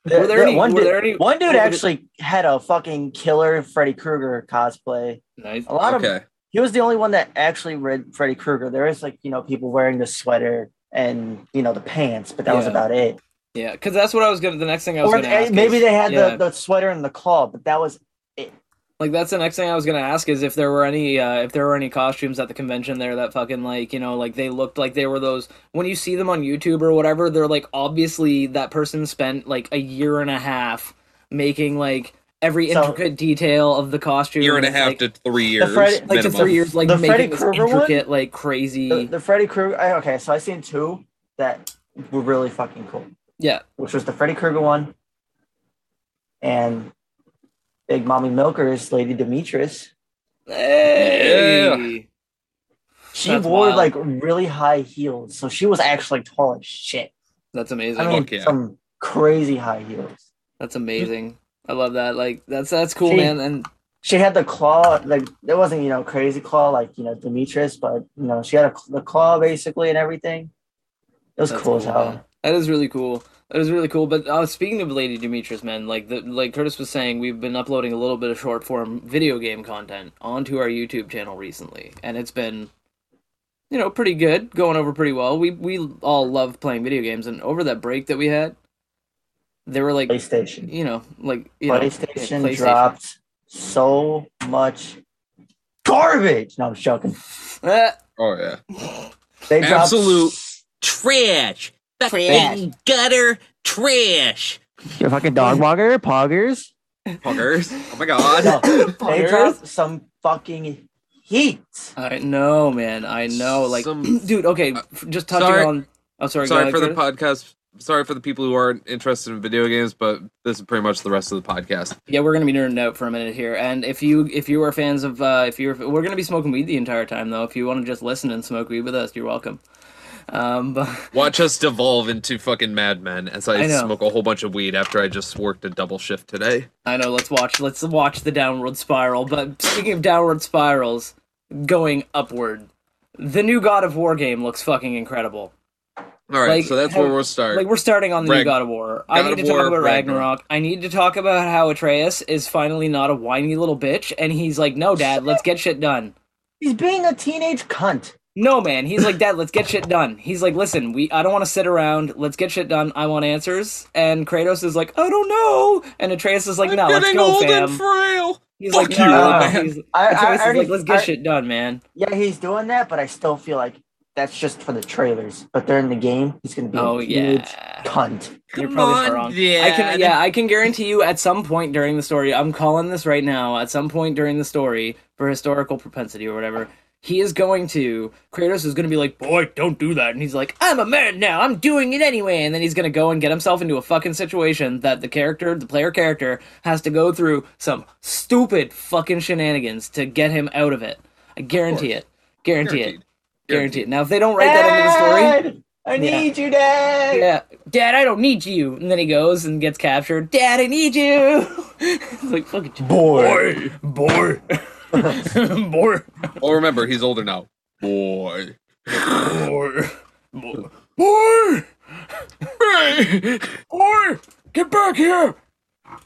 The- Were there the- any- one, were dude, any- one dude were there- actually had a fucking killer Freddy Krueger cosplay. nice A lot of Okay. he was the only one that actually read Freddy Krueger. There is like you know people wearing the sweater and you know the pants, but that was about it. Yeah because that's what i was gonna the next thing i was Or gonna ask maybe is- they had yeah. the, the sweater and the claw, but that was it. Like that's the next thing I was gonna ask is if there were any uh, if there were any costumes at the convention there that fucking like you know like they looked like they were those when you see them on YouTube or whatever they're like obviously that person spent like a year and a half making like every So- intricate detail of the costume Year and a half like, to three years. Freddy- like to three years like The making Freddy this Krueger one? like crazy the, the Freddy Krueger. Okay, so I seen two that were really fucking cool, yeah which was the Freddy Krueger one and Big Mommy Milkers, Lady Dimitrescu. hey She That's wore wild. like really high heels, so she was actually tall as shit. that's amazing I mean, yeah. some crazy high heels. that's amazing I love that like that's that's cool She- man and She had the claw, like it wasn't you know crazy claw like you know Dimitrescu, but you know she had a, the claw basically and everything. It was That's cool as hell. man. That is really cool. That is really cool. But uh, speaking of Lady Dimitrescu, man, like the like Curtis was saying, we've been uploading a little bit of short form video game content onto our YouTube channel recently, and it's been, you know, pretty good, going over pretty well. We we all love playing video games, and over that break that we had, they were like, PlayStation. you know, like you know, PlayStation, PlayStation. dropped so much garbage. No, I'm just joking. Oh yeah. They dropped Absolute Trash. Trash. Fucking gutter trash. Your fucking dog walker, poggers. Poggers. Oh my god. No, they Puggers? dropped some fucking heat. I know, man. I know. Like, Some- dude. Okay, f- just touching sorry. on. Oh, sorry. Sorry for the ahead, podcast. Sorry for the people who aren't interested in video games, but this is pretty much the rest of the podcast. Yeah, we're gonna be nerding out for a minute here, and if you if you are fans of uh, if you're we're gonna be smoking weed the entire time though. If you want to just listen and smoke weed with us, you're welcome. Um, but Watch us devolve into fucking madmen as I, I smoke a whole bunch of weed after I just worked a double shift today. I know. Let's watch. Let's watch the downward spiral. But speaking of downward spirals, going upward, the new God of War game looks fucking incredible. All right, Like, so that's how- where we'll start. Like we're starting on the new God of War. I need of to talk about Ragnarok. Ragnarok. I need to talk about how Atreus is finally not a whiny little bitch, and he's like, "No, Dad, let's get shit done." He's being a teenage cunt. No, man. He's like, Dad, let's get shit done. He's like, listen, we I don't want to sit around. Let's get shit done. I want answers. And Kratos is like, I don't know. And Atreus is like, I'm no, let's getting go, old fam. and frail. He's Fuck like, you, no. man. He's, I, I, Atreus I is already, like, let's get I- shit done, man. Yeah, he's doing that, but I still feel like that's just for the trailers. But during the game, he's gonna be Oh a huge yeah. cunt. You're Come probably on, wrong. I can yeah, I can guarantee you at some point during the story, I'm calling this right now, at some point during the story, for historical propensity or whatever, he is going to Kratos is gonna be like, Boy, don't do that and he's like, I'm a man now, I'm doing it anyway and then he's gonna go and get himself into a fucking situation that the character, the player character, has to go through some stupid fucking shenanigans to get him out of it. I guarantee course. it. Guarantee it. Guaranteed. Guarantee it. Now if they don't write that into the story Dad, I Yeah. need you, Dad. yeah, Dad, I don't need you. And then he goes and gets captured. Dad, I need you. it's like fucking Boy. boy, boy, Well, oh, remember, he's older now. Boy. boy, boy, boy, boy, get back here.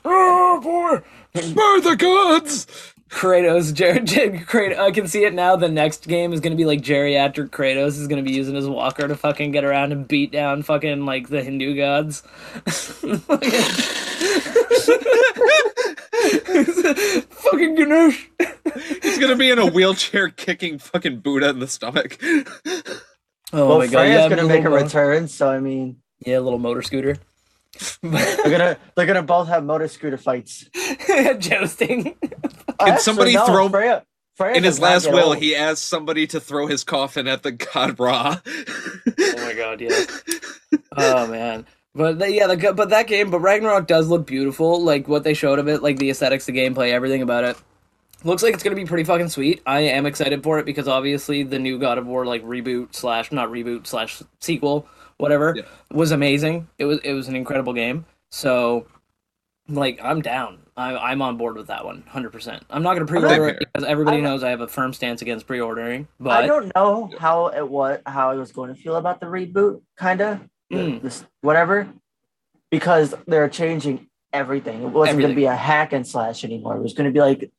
Oh boy, Spare the gods! Kratos, Jer- Jer- Kratos. I can see it now. The next game is gonna be like geriatric Kratos is gonna be using his walker to fucking get around and beat down fucking like the Hindu gods. fucking Ganesh. He's gonna be in a wheelchair kicking fucking Buddha in the stomach. Oh well, my god! Freya's Yeah, gonna make a return, so I mean, Yeah, a little motor scooter. they're gonna they're gonna both have motor scooter fights. Jousting. Can somebody throw- Freya, Freya In his last will, old. he asked somebody to throw his coffin at the god Ra. Oh my god, yeah. oh man. But th- yeah, the, g- but that game, but Ragnarok does look beautiful. Like what they showed of it, like the aesthetics, the gameplay, everything about it. Looks like it's gonna be pretty fucking sweet. I am excited for it because obviously the new God of War like reboot slash not reboot slash sequel, whatever, Yeah. was amazing. It was it was an incredible game. So, like, I'm down. I, I'm on board with that one, hundred percent. I'm not gonna pre-order it because everybody I'm- knows I have a firm stance against pre-ordering. But I don't know how it was how I was going to feel about the reboot, kind of Mm. this whatever, because they're changing everything. It wasn't going to be a hack and slash anymore. It was going to be like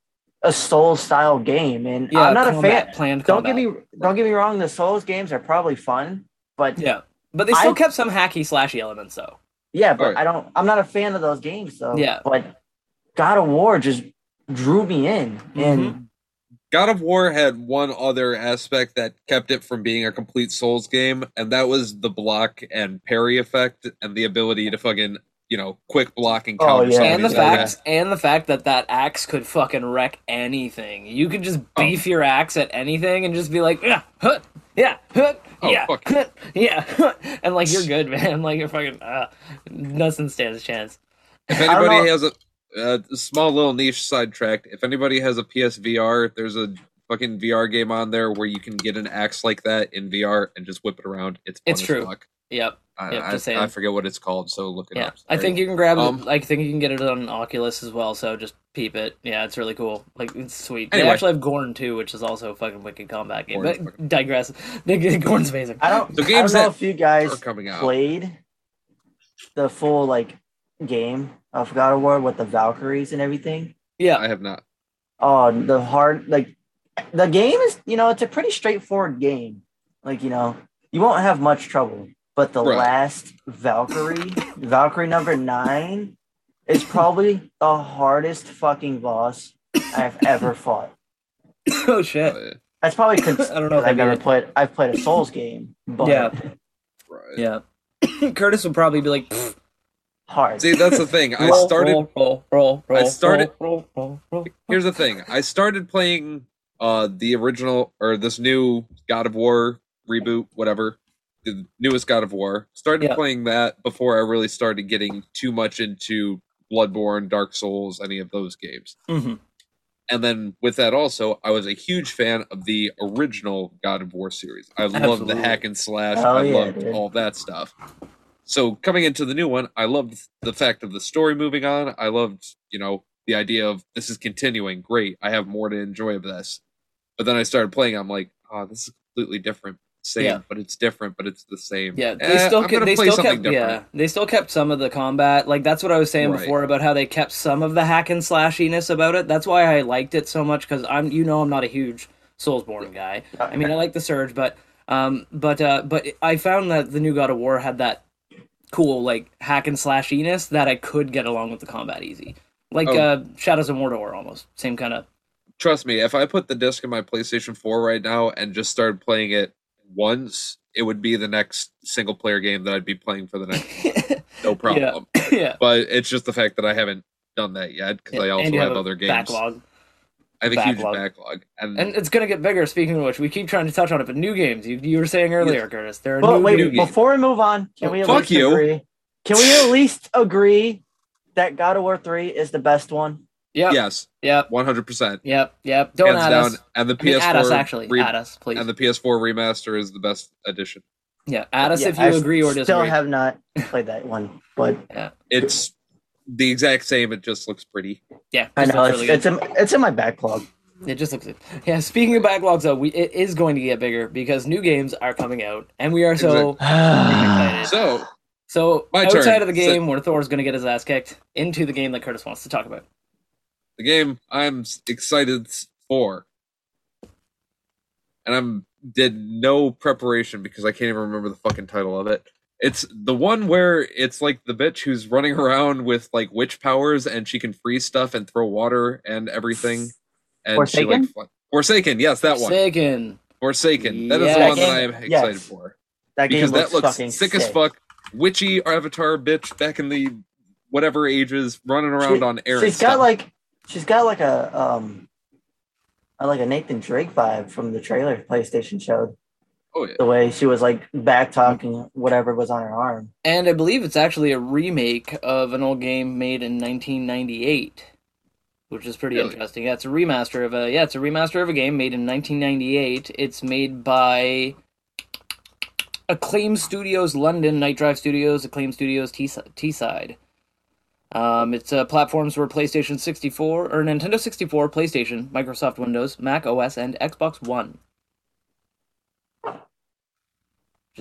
a Souls style game, and yeah, I'm not a fan. Planned Don't combat. get me don't get me wrong. The Souls games are probably fun, but Yeah, but they still I- kept some hacky slashy elements though. yeah, but Alright. I don't. I'm not a fan of those games though. Yeah. but God of War just drew me in, Mm-hmm. and God of War had one other aspect that kept it from being a complete Souls game, and that was the block and parry effect and the ability to fucking, you know, quick blocking. and Oh, counter yeah. and the these fact and the fact that that axe could fucking wreck anything. You could just Oh. beef your axe at anything and just be like, yeah, huh, yeah, huh, Oh, yeah, huh, yeah, huh," and like you're good, man. Like you're fucking uh, nothing stands a chance. If anybody has a, a small little niche sidetracked, if anybody has a PSVR, if there's a fucking VR game on there where you can get an axe like that in VR and just whip it around. It's It's true. fuck. Yep. I, Yep, I, saying. I forget what it's called, so look it Yeah, up. I think you can grab it. Um, I think you can get it on Oculus as well. So just peep it. Yeah, it's really cool. Like it's sweet. They Anyway. actually have Gorn too, which is also a fucking wicked combat game. Gorn's but fucking- digress. Gorn's amazing. I don't. The I games don't know that if you guys are coming out. played the full like game of God of War with the Valkyries and everything. Yeah, I have not. Oh, the hard like the game is you know it's a pretty straightforward game. Like you know you won't have much trouble, but the Right. last Valkyrie, Valkyrie number nine, is probably the hardest fucking boss I've ever fought. oh shit. Uh, That's probably cons- I don't know if I've I never it. played. I've played a Souls game, but Yeah. right. Yeah. Curtis would probably be like, "Pfft, hard. See, that's the thing. I started. roll, roll, roll, roll, I started- roll, roll, roll, roll. Here's the thing. I started playing uh the original or this new God of War reboot, whatever. The newest God of War. Started Yeah. playing that before I really started getting too much into Bloodborne, Dark Souls, any of those games. Mhm. And then with that also, I was a huge fan of the original God of War series. I loved the hack and slash. Hell I yeah, loved dude. all that stuff. So coming into the new one, I loved the fact of the story moving on. I loved, you know, the idea of this is continuing. Great. I have more to enjoy of this. But then I started playing, I'm like, oh, this is completely different. Same, Yeah. but it's different, but it's the same. Yeah, they Eh, still kept, they still something kept yeah they still kept some of the combat like that's what I was saying Right. before about how they kept some of the hack and slashiness about it. That's why I liked it so much because I'm you know I'm not a huge Soulsborne guy. I mean I like the Surge, but um but uh but I found that the new God of War had that cool like hack and slashiness that I could get along with the combat easy. Like Oh. uh Shadows of Mordor almost same kind of Trust me, if I put the disc in my PlayStation 4 right now and just started playing it once, it would be the next single player game that I'd be playing for the next no problem. yeah. But it's just the fact that I haven't done that yet because I also and you have, a other games. backlog. I have a huge backlog. backlog, and, And it's gonna get bigger. Speaking of which, we keep trying to touch on it, but new games. You, you were saying earlier, Curtis. There are But new wait, new game. before we move on, can Oh, we at fuck least you. agree? Can we at least agree that God of War Three is the best one? Yep, yes, yep, one hundred percent, yep, yep. Don't hands add down. us. And the I PS4 add us actually. re- add us, please. and the PS4 remaster is the best addition. yeah, add us Yeah, if you I agree or disagree. Still have not played that one, but It's the exact same. It just looks pretty. yeah, I know it's, really it's in it's in my backlog. It just looks good. Yeah. Speaking of backlogs, though, we it is going to get bigger because new games are coming out, and we are so excited. So So My outside turn. of the game where Thor's going to get his ass kicked, into the game that Curtis wants to talk about. The game I'm excited for, and I'm did no preparation because I can't even remember the fucking title of it. It's the one where it's like the bitch who's running around with like witch powers and she can freeze stuff and throw water and everything. And she like Forsaken? Forsaken, yes, that one. Forsaken. Forsaken. That is Yeah, the that one that I am excited yes. for. That game Because that looks, looks fucking sick, as fuck. Witchy avatar bitch back in the whatever ages running around She- on air. and She's got stuff. like she's got like a um uh, like a Nathan Drake vibe from the trailer PlayStation showed. oh yeah. The way she was like back talking whatever was on her arm. And I believe it's actually a remake of an old game made in 1998, which is pretty Really? interesting. Yeah, it's a remaster of a yeah, it's a remaster of a game made in 1998. It's made by Acclaim Studios London, Nightdive Studios, Acclaim Studios T Teesside. Um, it's uh, platforms for PlayStation 64 or Nintendo 64, PlayStation, Microsoft Windows, Mac OS, and Xbox One.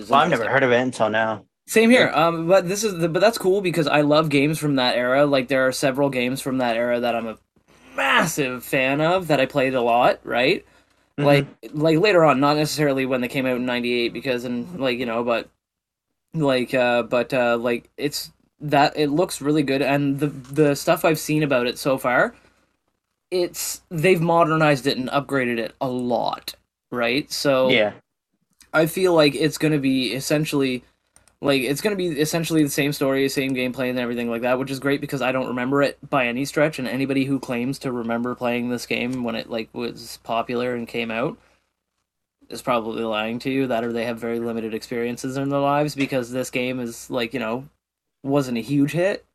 Well, I've never heard of it until now. Same here. Um, but this is the, but that's cool because I love games from that era. Like there are several games from that era that I'm a massive fan of that I played a lot. Right. Mhm. Like like later on, not necessarily when they came out in '98 because and like you know, but like uh, but uh, like it's that it looks really good and the the stuff I've seen about it so far, it's they've modernized it and upgraded it a lot. Right. So yeah. I feel like it's going to be essentially like it's going to be essentially the same story, same gameplay and everything like that, which is great because I don't remember it by any stretch and anybody who claims to remember playing this game when it like was popular and came out is probably lying to you that or they have very limited experiences in their lives because this game is like, you know, wasn't a huge hit.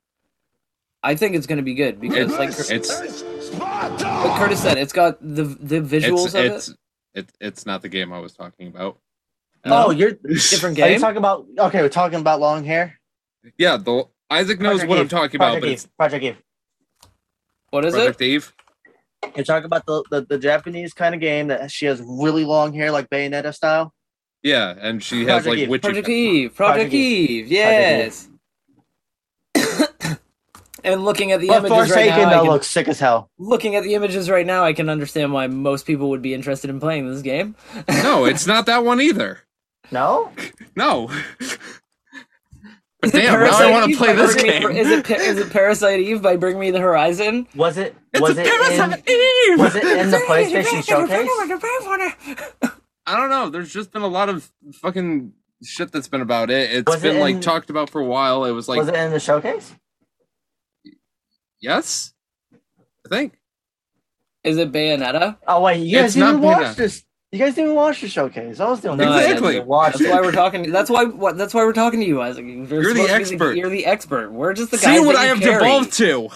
I think it's going to be good because it's, like It's it's like Curtis said, it's got the the visuals it's of it's, it. it, it's not the game I was talking about. Oh, you're Different game. Are you talking about okay, we're talking about long hair? Yeah, the Isaac knows Project what I'm talking about, Project but Eve. it's Project Eve. What is it? Project it? Eve. You're talking about the, the, the Japanese kind of game that she has really long hair, like Bayonetta style. Yeah, and she has like Eve. witchy. Project Eve. Project, Project Eve. Eve. Yes. And looking at the But images right now, I though can, looks sick as hell. looking at the images right now, I can understand why most people would be interested in playing this game. No, it's not that one either. No, No. but Is it damn, now I Parasite want to Eve play by this Bring Me- game. Is it Pa- is it Parasite Eve by Bring Me the Horizon? was it? It's was a it Parasite in? Eve! Was it in the PlayStation Showcase? I don't know. There's just been a lot of fucking shit that's been about it. It's Was it been like talked about for a while. It was like was it in the showcase? Yes, I think. Is it Bayonetta? Oh wait, you guys It's not didn't watch Bayonetta. this. You guys didn't watch the showcase. I was the only No, one that Exactly. watch That's why we're talking. That's why. What? That's why we're talking to you, Isaac. You're, You're the supposed to be expert. you're the expert. We're just the guys See what that I you have carry. devolved to.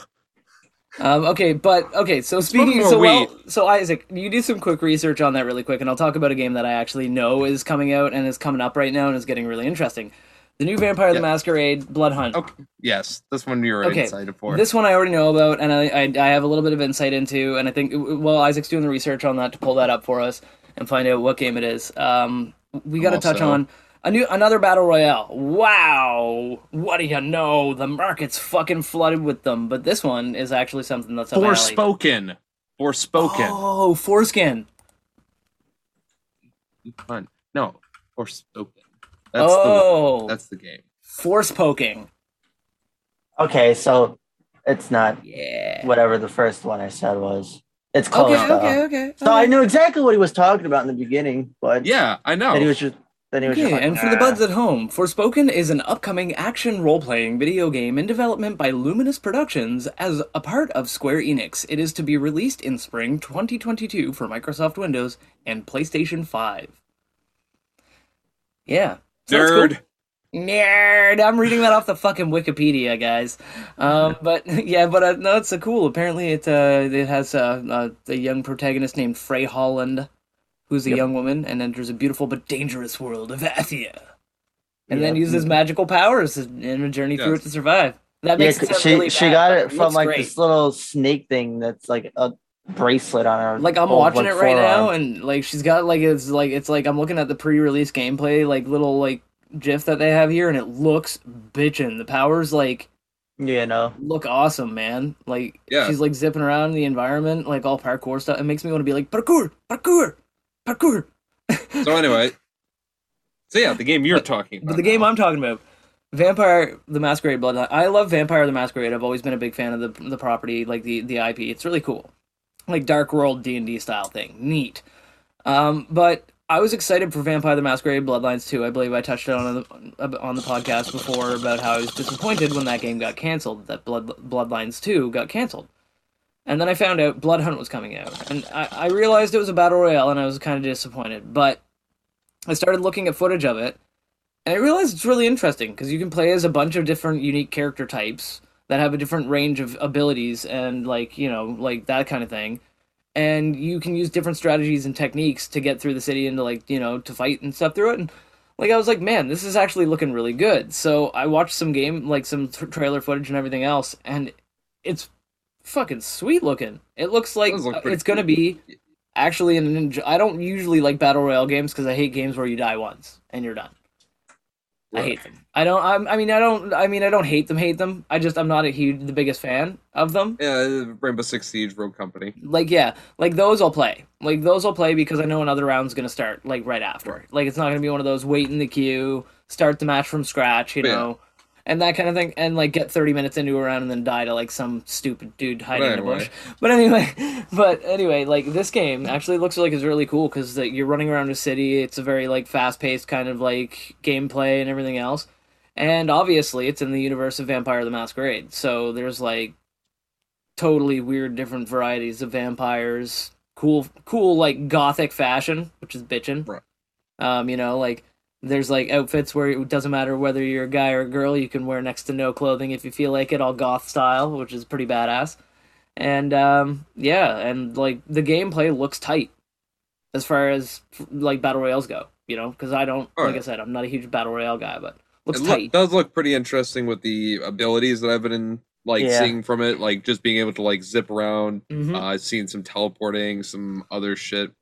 Um, okay, but okay. So speaking, so well, so Isaac, you do some quick research on that really quick, and I'll talk about a game that I actually know is coming out and is coming up right now and is getting really interesting. The new Vampire the. Masquerade Blood Hunt. Okay. Yes, this one you're Okay, excited for. This one I already know about, and I, I I have a little bit of insight into, and I think well Isaac's doing the research on that to pull that up for us and find out what game it is. Um, we got to touch on a new another battle royale. Wow, what do you know? The market's fucking flooded with them, but this one is actually something that's up. Forspoken. Forspoken. Oh, foreskin. Fun. No, Forspoken. That's oh, the that's the game. force poking. Okay, so it's not Yeah. whatever the first one I said was. It's close Okay, though. okay, okay. So I knew exactly what he was talking about in the beginning, but Yeah, I know. then he was just then he was just Okay, like, and for the buds at home, Forspoken is an upcoming action role playing video game in development by Luminous Productions as a part of Square Enix. It is to be released in spring 2022 for Microsoft Windows and PlayStation 5. Yeah. Sounds cool. Nerd. Nerd. I'm reading that off the fucking Wikipedia, guys. Um, but yeah, but uh, no, it's a cool. Apparently, it uh, it has uh, uh, a young protagonist named Frey Holland, who's a Yep. young woman and enters a beautiful but dangerous world of Athia, and Yeah. then uses magical powers in a journey through it to survive. That Yeah, makes it sound she really she got it from looks like great. this little snake thing that's like a bracelet on her. like I'm whole, watching like, it right now, and like she's got like it's like it's like I'm looking at the pre-release gameplay, like little like GIF that they have here, and it looks bitchin'. The powers like yeah, no, look awesome, man. Like Yeah. she's like zipping around in the environment, like all parkour stuff. It makes me want to be like parkour, parkour, parkour. So anyway, so yeah, the game you're talking about. But the game. I'm talking about, Vampire the Masquerade Bloodline. I love Vampire the Masquerade. I've always been a big fan of the the property, like the the IP. It's really cool, like Dark World D and D style thing. Neat. Um, but I was excited for Vampire the Masquerade Bloodlines 2. I believe I touched on the on the podcast before about how I was disappointed when that game got canceled. That Blood Bloodlines 2 got canceled. And then I found out Blood Hunt was coming out, and I, I realized it was a battle royale, and I was kind of disappointed. But I started looking at footage of it, and I realized it's really interesting because you can play as a bunch of different unique character types that have a different range of abilities and like you know like that kind of thing. And you can use different strategies and techniques to get through the city and to like you know to fight and stuff through it. And like I was like, man, this is actually looking really good. So I watched some game like some t- trailer footage and everything else, and it's fucking sweet looking. It looks like look it's gonna be actually an. I don't usually like battle royale games because I hate games where you die once and you're done. I hate them. I don't. I'm, I mean, I don't. I mean, I don't hate them. Hate them. I just I'm not a huge, the biggest fan of them. Yeah, uh, Rainbow Six Siege Rogue Company. Like yeah, like those I'll play. Like those I'll play because I know another round's gonna start like right after. Right. Like it's not gonna be one of those wait in the queue, start the match from scratch, you Yeah. know, and that kind of thing, and like get 30 minutes into a round and then die to like some stupid dude hiding in a bush. But anyway, but anyway, like this game actually looks like it's really cool because like, you're running around a city. It's a very like fast paced kind of like gameplay and everything else. And obviously, it's in the universe of Vampire the Masquerade. So there's like totally weird, different varieties of vampires. Cool, cool, like gothic fashion, which is bitchin'. Right. Um, you know, like there's like outfits where it doesn't matter whether you're a guy or a girl, you can wear next to no clothing if you feel like it, all goth style, which is pretty badass. And um, yeah, and like the gameplay looks tight as far as like battle royales go. You know, because I don't, like I said, I'm not a huge battle royale guy, but looks it tight. look, does look pretty interesting with the abilities that I've been like Yeah. seeing from it, like just being able to like zip around. Mhm. Uh, I've seen some teleporting, some other shit.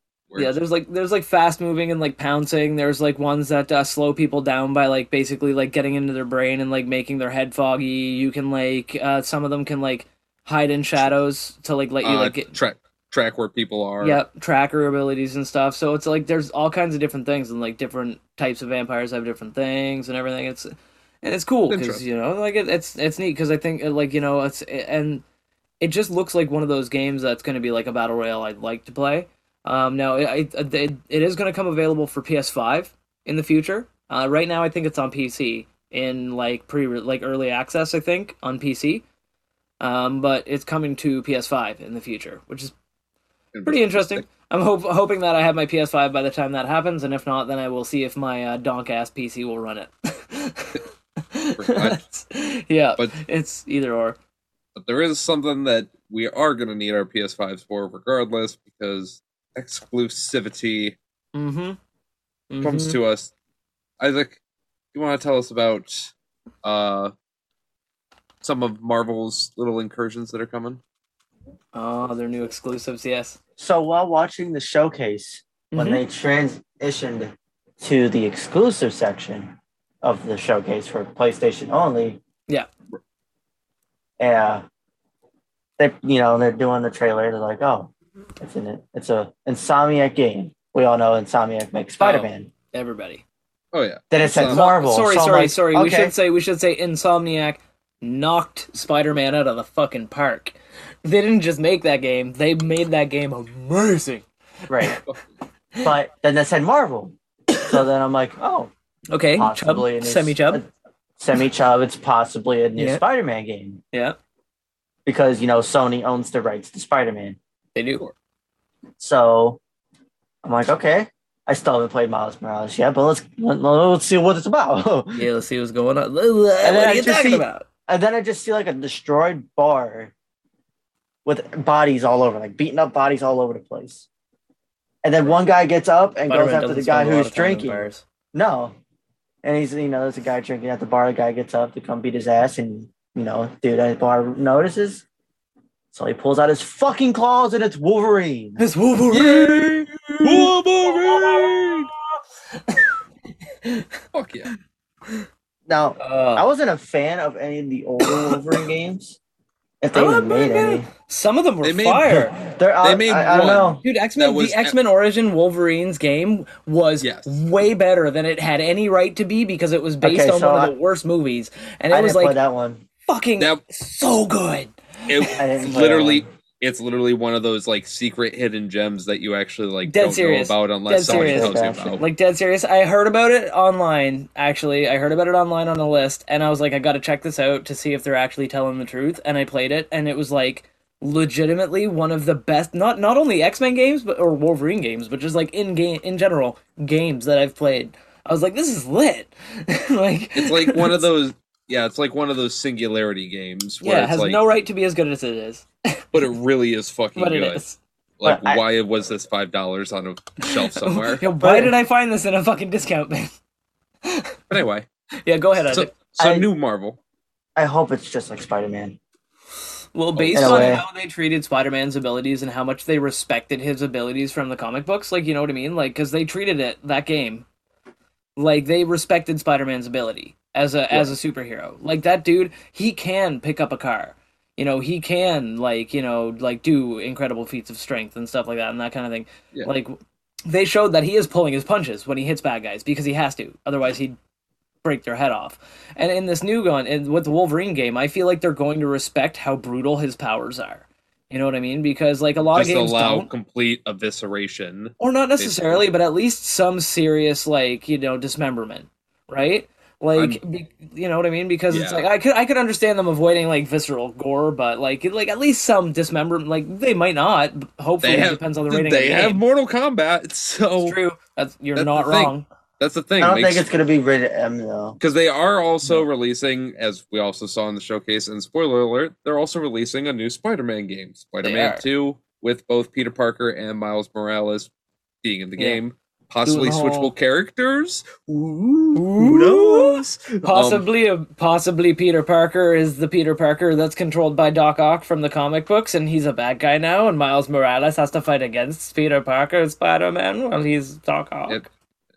Yeah, there's like there's like fast moving and like pouncing. There's like ones that uh, slow people down by like basically like getting into their brain and like making their head foggy. You can like uh, some of them can like hide in shadows to like let you uh, like get track track where people are. yep tracker abilities and stuff. So it's like there's all kinds of different things and like different types of vampires have different things and everything. It's and it's cool because you know like it, it's it's neat because I think uh, like you know it's and it just looks like one of those games that's going to be like a battle royale I'd like to play. Um, now it, it, it, it is going to come available for PS5 in the future. Uh, right now, I think it's on PC in like pre like early access. I think on PC. um, but it's coming to PS5 in the future, which is pretty interesting. I'm hope, hoping that I have my PS5 by the time that happens, and if not, then I will see if my uh, donk ass PC will run it. yeah, But it's either or. but there is something that we are going to need our PS5s for regardless because exclusivity Mm-hmm. comes to us. Isaac, you want to tell us about uh some of Marvel's little incursions that are coming? Oh, their new exclusives, yes. So while watching the showcase, when Mhm. they transitioned to the exclusive section of the showcase for PlayStation only, Yeah. yeah, they you know they're doing the trailer. They're like, oh, it's an it's a Insomniac game. We all know Insomniac makes oh, Spider Man. Everybody. Oh yeah. Then it said So- Marvel. Sorry, so sorry, like, sorry. We should say we should say Insomniac knocked Spider-Man out of the fucking park. They didn't just make that game; they made that game amazing. right. but then they said Marvel. So then I'm like, oh, Okay, possibly a semi Chub. Semi Chub. It's possibly a new Yeah. Spider Man game Yeah, because you know Sony owns the rights to Spider Man. They do. So I'm like, okay. I still haven't played Miles Morales yet, but let's let, let's see what it's about. Yeah, let's see what's going on. What are you talking see- about? and then I just see like a destroyed bar with bodies all over, like beaten up bodies all over the place. And then one guy gets up and goes Spider-Man after the guy spend a lot who's of time in drinking. No. And he's, you know, there's a guy drinking at the bar. The guy gets up to come beat his ass, and, you know, dude at the bar notices. So he pulls out his fucking claws, and it's Wolverine. It's Wolverine. Wolverine! Fuck yeah. Now, I Uh, wasn't a fan of any of the older Wolverine games. If they even made any. some of them were They made- fire. They're, I, They made I, I don't know. Dude, X Men, the X Men Origin Wolverine's game was Yes. way better than it had any right to be because it was based Okay, on so one I- of the worst movies, and I it was didn't play like that one. fucking That- so good. It, it's literally that it's literally one of those like secret hidden gems that you actually like Dead don't serious. know about unless Dead someone serious. tells you about. Like dead serious. I heard about it online. Actually, I heard about it online on a list, and I was like, I got to check this out to see if they're actually telling the truth. And I played it, and it was like legitimately one of the best. Not not only X Men games, but or Wolverine games, but just like in game in general games that I've played. I was like, this is lit. like It's like one of those yeah, it's like one of those singularity games where yeah, it has like no right to be as good as it is, but it really is fucking but it good. is. Like But I- why was this five dollars on a shelf somewhere? Yo, why did I find this in a fucking discount bin? but anyway. yeah, go ahead. So so I- new Marvel. I hope it's just like Spider Man. Well, based on how they treated Spider-Man's abilities and how much they respected his abilities from the comic books, like you know what I mean, like because they treated it that game, like they respected Spider-Man's ability as a as a superhero. Like that dude, he can pick up a car. You know, he can like you know like do incredible feats of strength and stuff like that and that kind of thing. Yeah. Like they showed that he is pulling his punches when he hits bad guys because he has to. Otherwise, he'd break their head off. And in this new gun, and with the Wolverine game, I feel like they're going to respect how brutal his powers are. You know what I mean? Because like a lot Just of games allow don't, complete evisceration. or not necessarily, basically. but at least some serious like you know dismemberment, right? Like be, you know what I mean? Because it's like I could I could understand them avoiding like visceral gore, but like like at least some dismemberment. Like they might not. Hopefully, They it have depends on the rating. they of the have game. Mortal Kombat, so It's true. That's you're That's not the thing. wrong. that's the thing. I don't Makes- think it's gonna be rated M though. because they are also releasing, as we also saw in the showcase, and spoiler alert, they're also releasing a new Spider-Man game, Spider-Man. Two, with both Peter Parker and Miles Morales being in the Yeah. game. Possibly Doing switchable characters. Ooh, who knows? Um, Possibly, uh, possibly Peter Parker is the Peter Parker that's controlled by Doc Ock from the comic books, and he's a bad guy now. And Miles Morales has to fight against Peter Parker, Spider Man, while he's Doc Ock. It-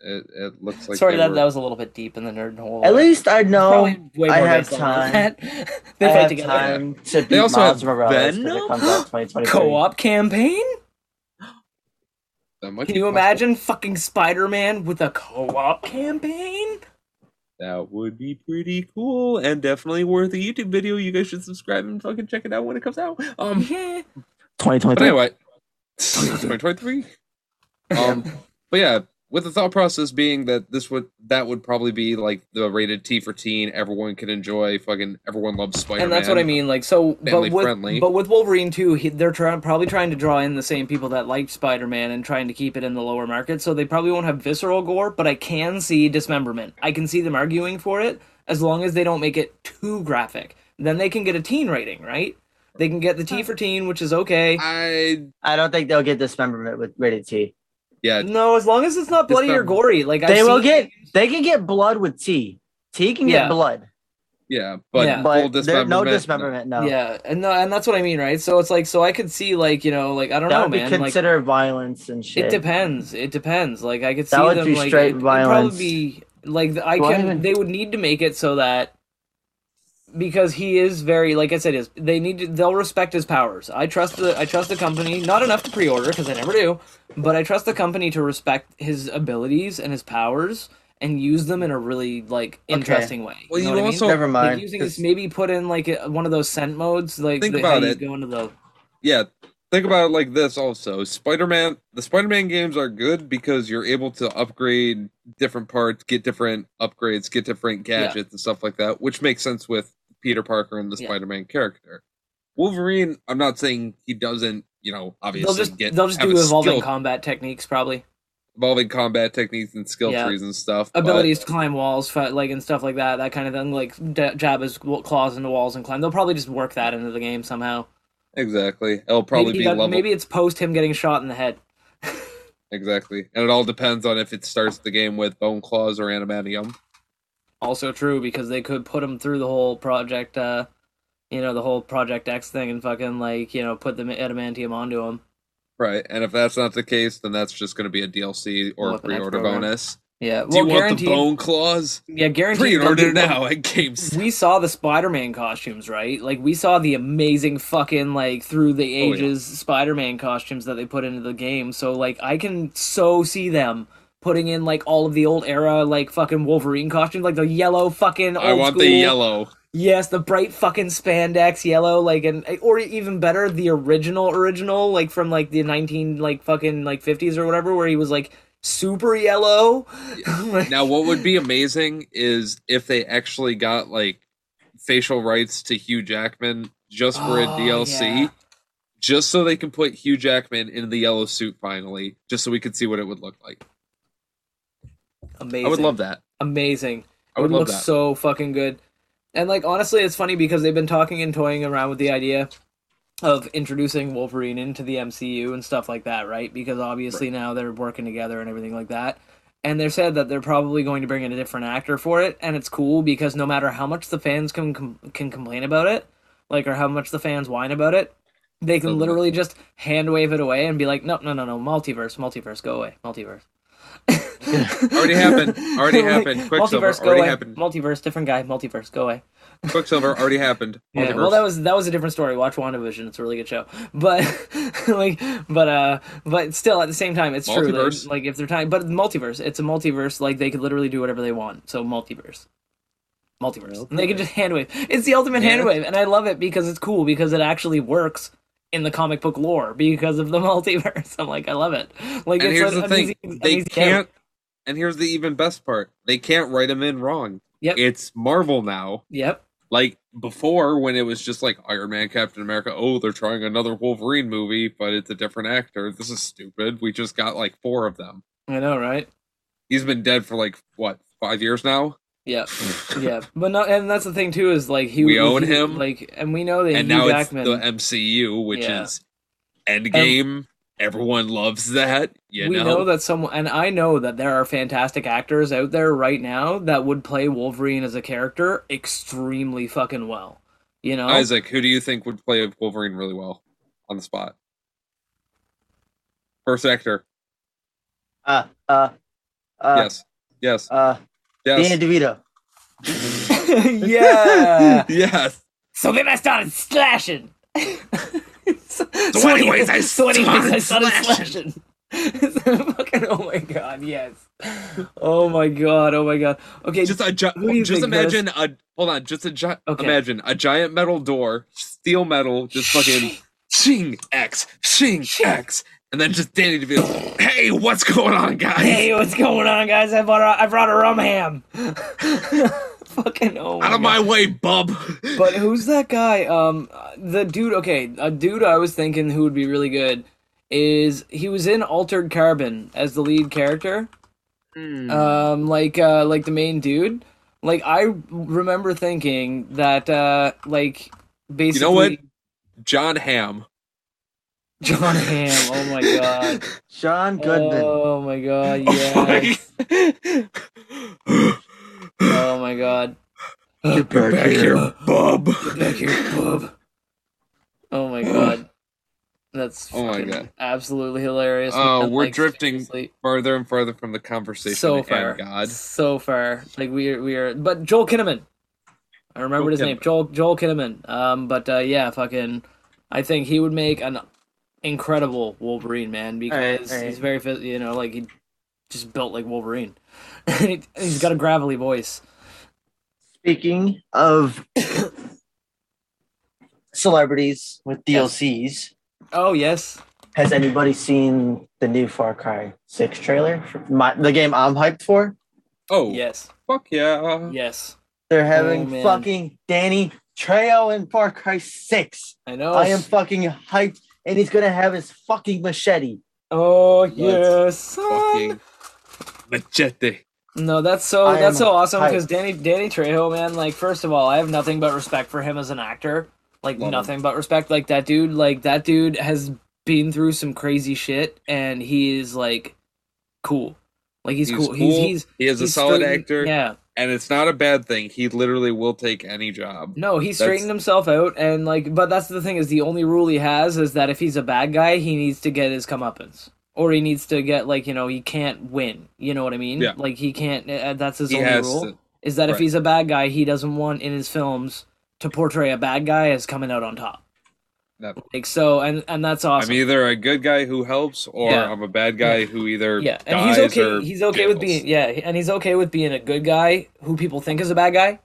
it, it looks like Sorry, that, were- that was a little bit deep in the nerd hole. At least I know way I have time. they I fight have together. time to beat also Miles have Morales because it comes out 2023. Co-op campaign? That might Can be you possible. imagine fucking Spider Man with a co-op campaign? That would be pretty cool and definitely worth a YouTube video. You guys should subscribe and fucking check it out when it comes out. Um, Yeah. but 2023. anyway, 2023. Um, but yeah, with the thought process being that this would that would probably be like the rated T for teen. Everyone can enjoy. Fucking everyone loves Spider Man. and that's what I mean. Like so, Family but with friendly. but with Wolverine too, he, they're trying probably trying to draw in the same people that like Spider Man and trying to keep it in the lower market. So they probably won't have visceral gore, but I can see dismemberment. I can see them arguing for it as long as they don't make it too graphic. Then they can get a teen rating, right? They can get the T for teen, which is okay. I I don't think they'll get dismemberment with rated T. yeah. No, as long as it's not bloody or gory. Like They I've will seen- get they can get blood with tea. Tea can Yeah. get blood, Yeah, but Yeah. but dismemberment. no dismemberment. No, Yeah, and no, and that's what I mean, right? So it's like, so I could see, like, you know, like I don't that know, would be man. Like, violence and shit. it depends. It depends. Like I could see That would them be like straight it, would violence. probably be like I Do I can. even- They would need to make it so that because he is very, like I said, is they need to. They'll respect his powers. I trust the. I trust the company. Not enough to pre-order because I never do, but I trust the company to respect his abilities and his powers and use them in a really like interesting way. Well, you know you what also- I mean? Never Like mind. using 'cause this, maybe put in like a, one of those scent modes, like Think the, about you it. go into the yeah think about it like this also spider-man the spider-man games are good because you're able to upgrade different parts get different upgrades get different gadgets and stuff like that which makes sense with peter parker and the Yeah. spider-man character wolverine i'm not saying he doesn't you know obviously they'll just get they'll just do evolving skill- combat techniques probably. evolving combat techniques and skill Yeah. trees and stuff but- abilities to climb walls, like and stuff like that, that kind of thing. Like jab his claws into walls and climb. They'll probably just work that into the game somehow. exactly it'll probably maybe, be got- level maybe it's post him getting shot in the head. exactly and it all depends on if it starts the game with bone claws or adamantium Also true because they could put them through the whole project, uh, you know, the whole Project X thing and fucking like you know put the adamantium onto them. Right, and if that's not the case, then that's just going to be a DLC or a pre-order bonus. Yeah, Do you well, want the bone claws? Yeah, guaranteed. Pre-order now at Games. we saw the Spider-Man costumes, right? Like we saw the amazing fucking like through the Oh, yeah. ages Spider-Man costumes that they put into the game. So like I can so see them putting in like all of the old era like fucking Wolverine costumes, like the yellow fucking old I want the yellow. Yes, the bright fucking spandex yellow, like and or even better, the original original, like from like the nineteen like fucking like fifties or whatever, where he was like super yellow. Now, what would be amazing is if they actually got like facial rights to Hugh Jackman just for a Oh, DLC, yeah. just so they can put Hugh Jackman in the yellow suit finally, just so we could see what it would look like. Amazing. I would love that. amazing. I would it love looks that. so fucking good. And like honestly, it's funny because they've been talking and toying around with the idea of introducing Wolverine into the MCU and stuff like that, right? Because obviously now they're working together and everything like that. And they've said that they're probably going to bring in a different actor for it, and it's cool because no matter how much the fans can com- can complain about it, like or how much the fans whine about it, they can literally just hand wave it away and be like, no, no, no, no, multiverse, multiverse, go away, multiverse. Already happened. Already happened. Quicksilver multiverse, go already away. happened. Multiverse, different guy. Multiverse, go away. Quicksilver already happened. Yeah, well, that was that was a different story. Watch WandaVision; it's a really good show. But like, but uh, but still, at the same time, it's true. Multiverse. Like, like if they're trying, but multiverse, it's a multiverse. Like they could literally do whatever they want. So multiverse, multiverse, and they can just hand wave. It's the ultimate hand Yeah. wave, and I love it because it's cool because it actually works in the comic book lore because of the multiverse. I'm like, I love it. Like, and it's here's the thing they can't and here's the even best part they can't write him in wrong Yep. it's marvel now Yep. like before when it was just like iron man captain america oh they're trying another wolverine movie but it's a different actor this is stupid we just got like four of them I know, right? he's been dead for like what five years now Yeah, yeah, but no, and that's the thing too is like he We own he- him. like, and we know that and Hugh now Jackman, it's the mcu which Yeah. is endgame. Everyone loves that you we know, know that someone, and I know that there are fantastic actors out there right now that would play Wolverine as a character extremely fucking well. You know, isaac who do you think would play wolverine really well on the spot? First actor. Uh, uh, uh, yes. Yes. uh, yes Danny DeVito. yeah. yes so then I started slashing. so, So anyways, I so anyways, I started started slashing. fucking, oh my god, yes. Oh my god, oh my god. Okay, just a gi- Who do you just think, Chris? imagine a hold on just a gi- Okay. imagine a giant metal door steel metal just fucking shing x shing x and then just Danny DeVito. Hey, what's going on, guys? Hey, what's going on, guys? I brought a, I brought a rum ham. Fucking oh my Out of God. my way, bub. But who's that guy? Um, the dude. Okay, a dude I was thinking who would be really good is he was in Altered Carbon as the lead character. Hmm. Um, like uh, like the main dude. Like I remember thinking that uh, like basically You know what? Jon Hamm. Jon Hamm. Oh my god. John Goodman. Oh my god. Yes. oh my god. Get Get back here, bub. Get back here, bub. Oh my god. That's Oh my God. absolutely hilarious. Oh, man. we're Like, drifting seriously, Further and further from the conversation. so far. God. So far. Like we are we are but Joel Kinnaman. I remembered Joel his name. Joel Joel Kinnaman. Um but uh yeah, fucking I think he would make an incredible Wolverine, man, because right. he's very phys- you know, like he just built like Wolverine. he, he's got a gravelly voice. Speaking of celebrities with DLCs, Oh yes. has anybody seen the new Far Cry 6 trailer? My, the game I'm hyped for? Oh, Yes. fuck yeah. Yes. They're oh, having Oh, fucking Danny Trejo in Far Cry 6. I know. I am fucking hyped, and he's gonna have his fucking machete. Oh yes. Fucking machete. No, that's so I that's so awesome because. Danny Danny Trejo, man. Like, first of all, I have nothing but respect for him as an actor. Like, Love him. nothing but respect. Like that dude. Like that dude has been through some crazy shit, and he is like cool. Like he's, He's cool. He's cool. he's He is a solid straightened- actor, Yeah. And it's not a bad thing. He literally will take any job. No, he That's- straightened himself out, and like, but that's the thing is the only rule he has is that if he's a bad guy, he needs to get his comeuppance, or he needs to get like you know he can't win. You know what I mean? Yeah. Like he can't. Uh, that's his He only rule. to. is that if he's a bad guy, he doesn't want in his films to portray a bad guy as coming out on top. That- Like so, and and that's awesome. I'm either a good guy who helps, or Yeah. I'm a bad guy who either yeah, and dies he's okay. He's okay with being yeah, and he's okay with being a good guy who people think is a bad guy.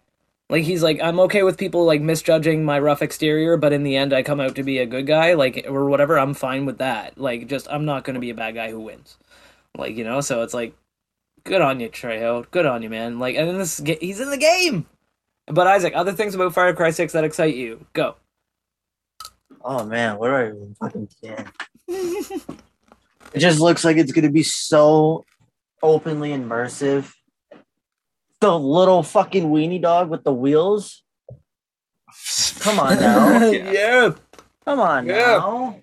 Like he's like, I'm okay with people like misjudging my rough exterior, but in the end, I come out to be a good guy, like or whatever. I'm fine with that. Like, just I'm not gonna be a bad guy who wins. Like you know, so it's like, good on you, Trejo. Good on you, man. Like, and in this, he's in the game. But Isaac, other things about Far Cry Six that excite you? Go. Oh man, what do I even fucking can? it just looks like it's gonna be so openly immersive. The little fucking weenie dog with the wheels. Come on now. yeah. Come on Yeah. now.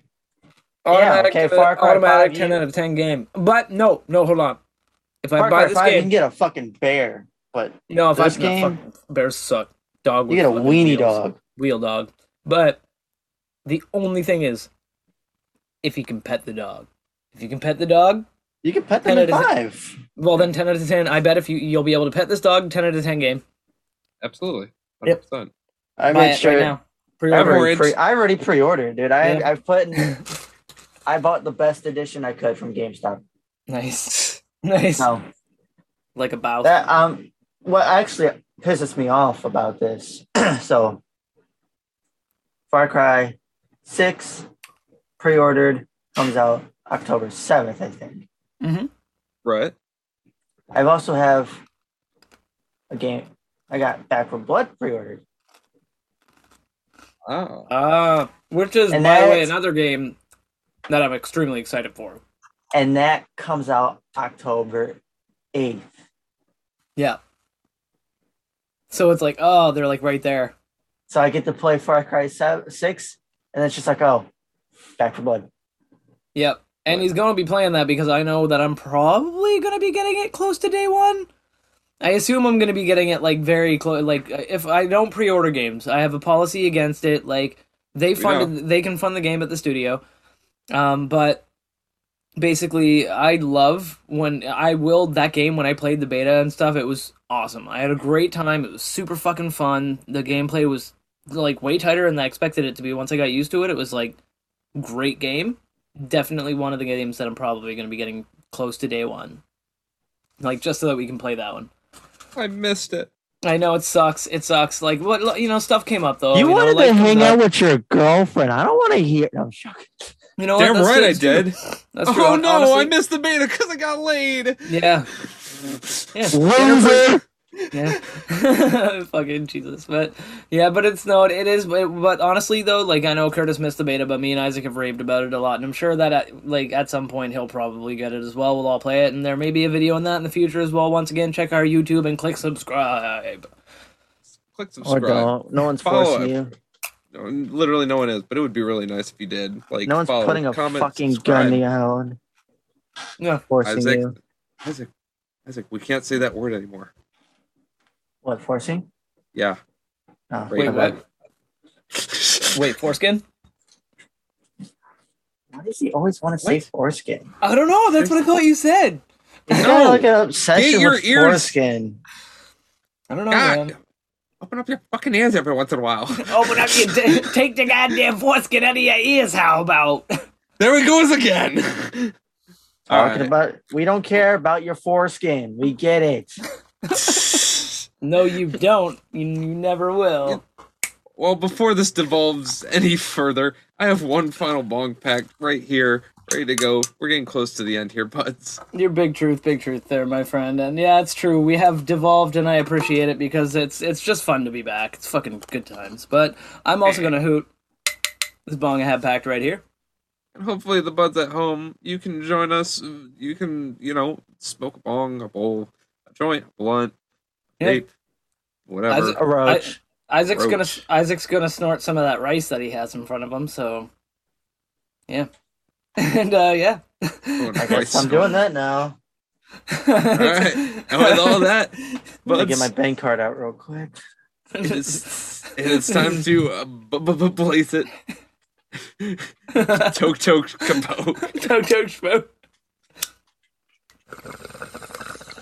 Automatic, okay, uh, Far Cry automatic 5, 10 you- out of 10 game. But no, no, hold on. If I buy Cry this 5, you can get a fucking bear, but no, if this I no, fuck, bears suck. Dog, you get a weenie wheels. dog. wheel dog. But the only thing is, if you can pet the dog, if you can pet the dog, You can pet them And in it is- five. well then 10 out of 10. I bet if you you'll be able to pet this dog, 10 out of 10 game. Absolutely. Yep. 100%. I Buy made sure. right now. I Pre-order. already, Orange. pre- I already pre-ordered, dude. I Yeah. I put in, I bought the best edition I could from GameStop. Nice, nice. No, Like a bow. that um, what actually pisses me off about this. so, Far Cry Six pre-ordered comes out October seventh, I think. Right. I also have a game. I got Back 4 Blood pre-ordered. Oh. Uh, which is, And by the way, another game that I'm extremely excited for. and that comes out October 8th. Yeah. So it's like, oh, they're like right there. So I get to play Far Cry 7, 6, and it's just like, oh, Back 4 Blood. Yep. And he's going to be playing that because I know that I'm probably going to be getting it close to day one. I assume I'm going to be getting it like very close. Like if I don't pre-order games, I have a policy against it. Like they funded, they can fund the game at the studio. Um, but basically, I love when I willed that game when I played the beta and stuff. It was awesome. I had a great time. It was super fucking fun. The gameplay was like way tighter than I expected it to be. Once I got used to it, it was like great game definitely one of the games that I'm probably going to be getting close to day one. Like just so that we can play that one. I missed it. I know it sucks. It sucks. Like what you know, stuff came up though. you know, wanted life to hang out with your girlfriend. I don't want to hear. No, I'm joking. You know Damn what? Right I true. did. That's true. Oh hon- no, I missed the beta because I got laid. Yeah. Yeah. Loser. Yeah. Fucking Jesus. But yeah, but it's no, it is. But, but honestly, though, like I know Curtis missed the beta, but me and Isaac have raved about it a lot, and I'm sure that at, like at some point he'll probably get it as well. We'll all play it, and there may be a video on that in the future as well. Once again, check our YouTube and click subscribe. Click Or subscribe. don't. No one's Follow forcing it. you. No, literally, no one is, but it would be really nice if you did. Like, No one's follow, putting a comment, fucking subscribe. gun out. Yeah. Forcing Isaac, you. Isaac, Isaac, we can't say that word anymore. What, forcing? Yeah. Ah, oh, Wait, my what? Wait, foreskin? Why does he always want to say What? foreskin? I don't know. That's what I thought you said. He's No. got like an obsession Get your with ears- foreskin. I don't know, God, man. open up your fucking ears every once in a while. Open up your d- take the goddamn foreskin out of your ears. How about? there it goes again. Talking right. about we don't care about your foreskin. We get it. No, you don't. You, you never will. well, before this devolves any further, I have one final bong pack right here, ready to go. We're getting close to the end here, buds. You're big truth, big truth there, my friend. And yeah, it's true. We have devolved, and I appreciate it because it's it's just fun to be back. It's fucking good times. But I'm also gonna hoot this bong I have packed right here. And hopefully, the buds at home, you can join us. You can, you know, smoke a bong, a bowl, a joint, a blunt, Yeah. whatever. Isaac- A roach. Isaac's gonna Isaac's gonna snort some of that rice that he has in front of him. So yeah, and uh, yeah. Oh, I guess I'm doing that now. All right. And with all that, I'm gonna get my bank card out real quick. it is, it is time to uh, b- b- b- blaze it. Toke toke kapoke. Toke toke schmo.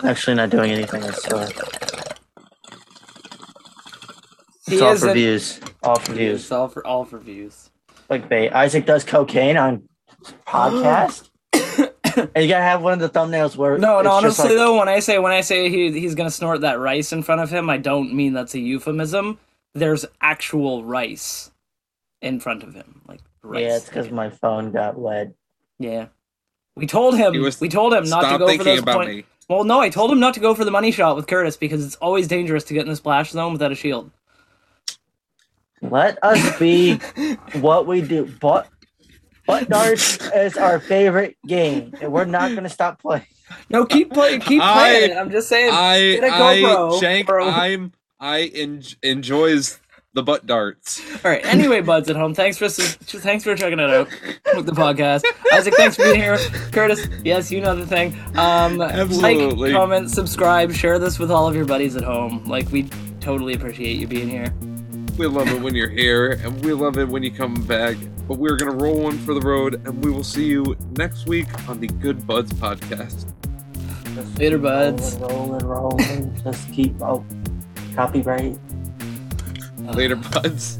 Actually, not doing anything. I swear. He It's all is for an- views. All for views. It's all for all for views. Clickbait. Isaac does cocaine on podcast. and you gotta have one of the thumbnails where No, it's no. Honestly, like, though, when I say when I say he he's gonna snort that rice in front of him, I don't mean that's a euphemism. There's actual rice in front of him, like rice. yeah, it's because my phone got wet. Yeah. We told him. Was- we told him not to Stop go for thinking those about point- me. Well, no, I told him not to go for the money shot with Curtis because it's always dangerous to get in the splash zone without a shield. Let us be what we do. But butt darts is our favorite game, and we're not gonna stop playing. No, keep playing. Keep playing. it. I'm just saying. I, Get a I, GoPro, Shank. I'm, I en- enjoys the butt darts. All right. Anyway, buds at home, thanks for thanks for checking it out with the podcast. Isaac, thanks for being here. Curtis, yes, you know the thing. Um, Absolutely. Like, comment, subscribe, share this with all of your buddies at home. Like we totally appreciate you being here. We love it when you're here, and we love it when you come back. But we're gonna roll one for the road, and we will see you next week on the Good Buds podcast. Just Later, buds. Rolling, rolling, rolling. Just keep. Oh, copyright. Uh, Later, buds.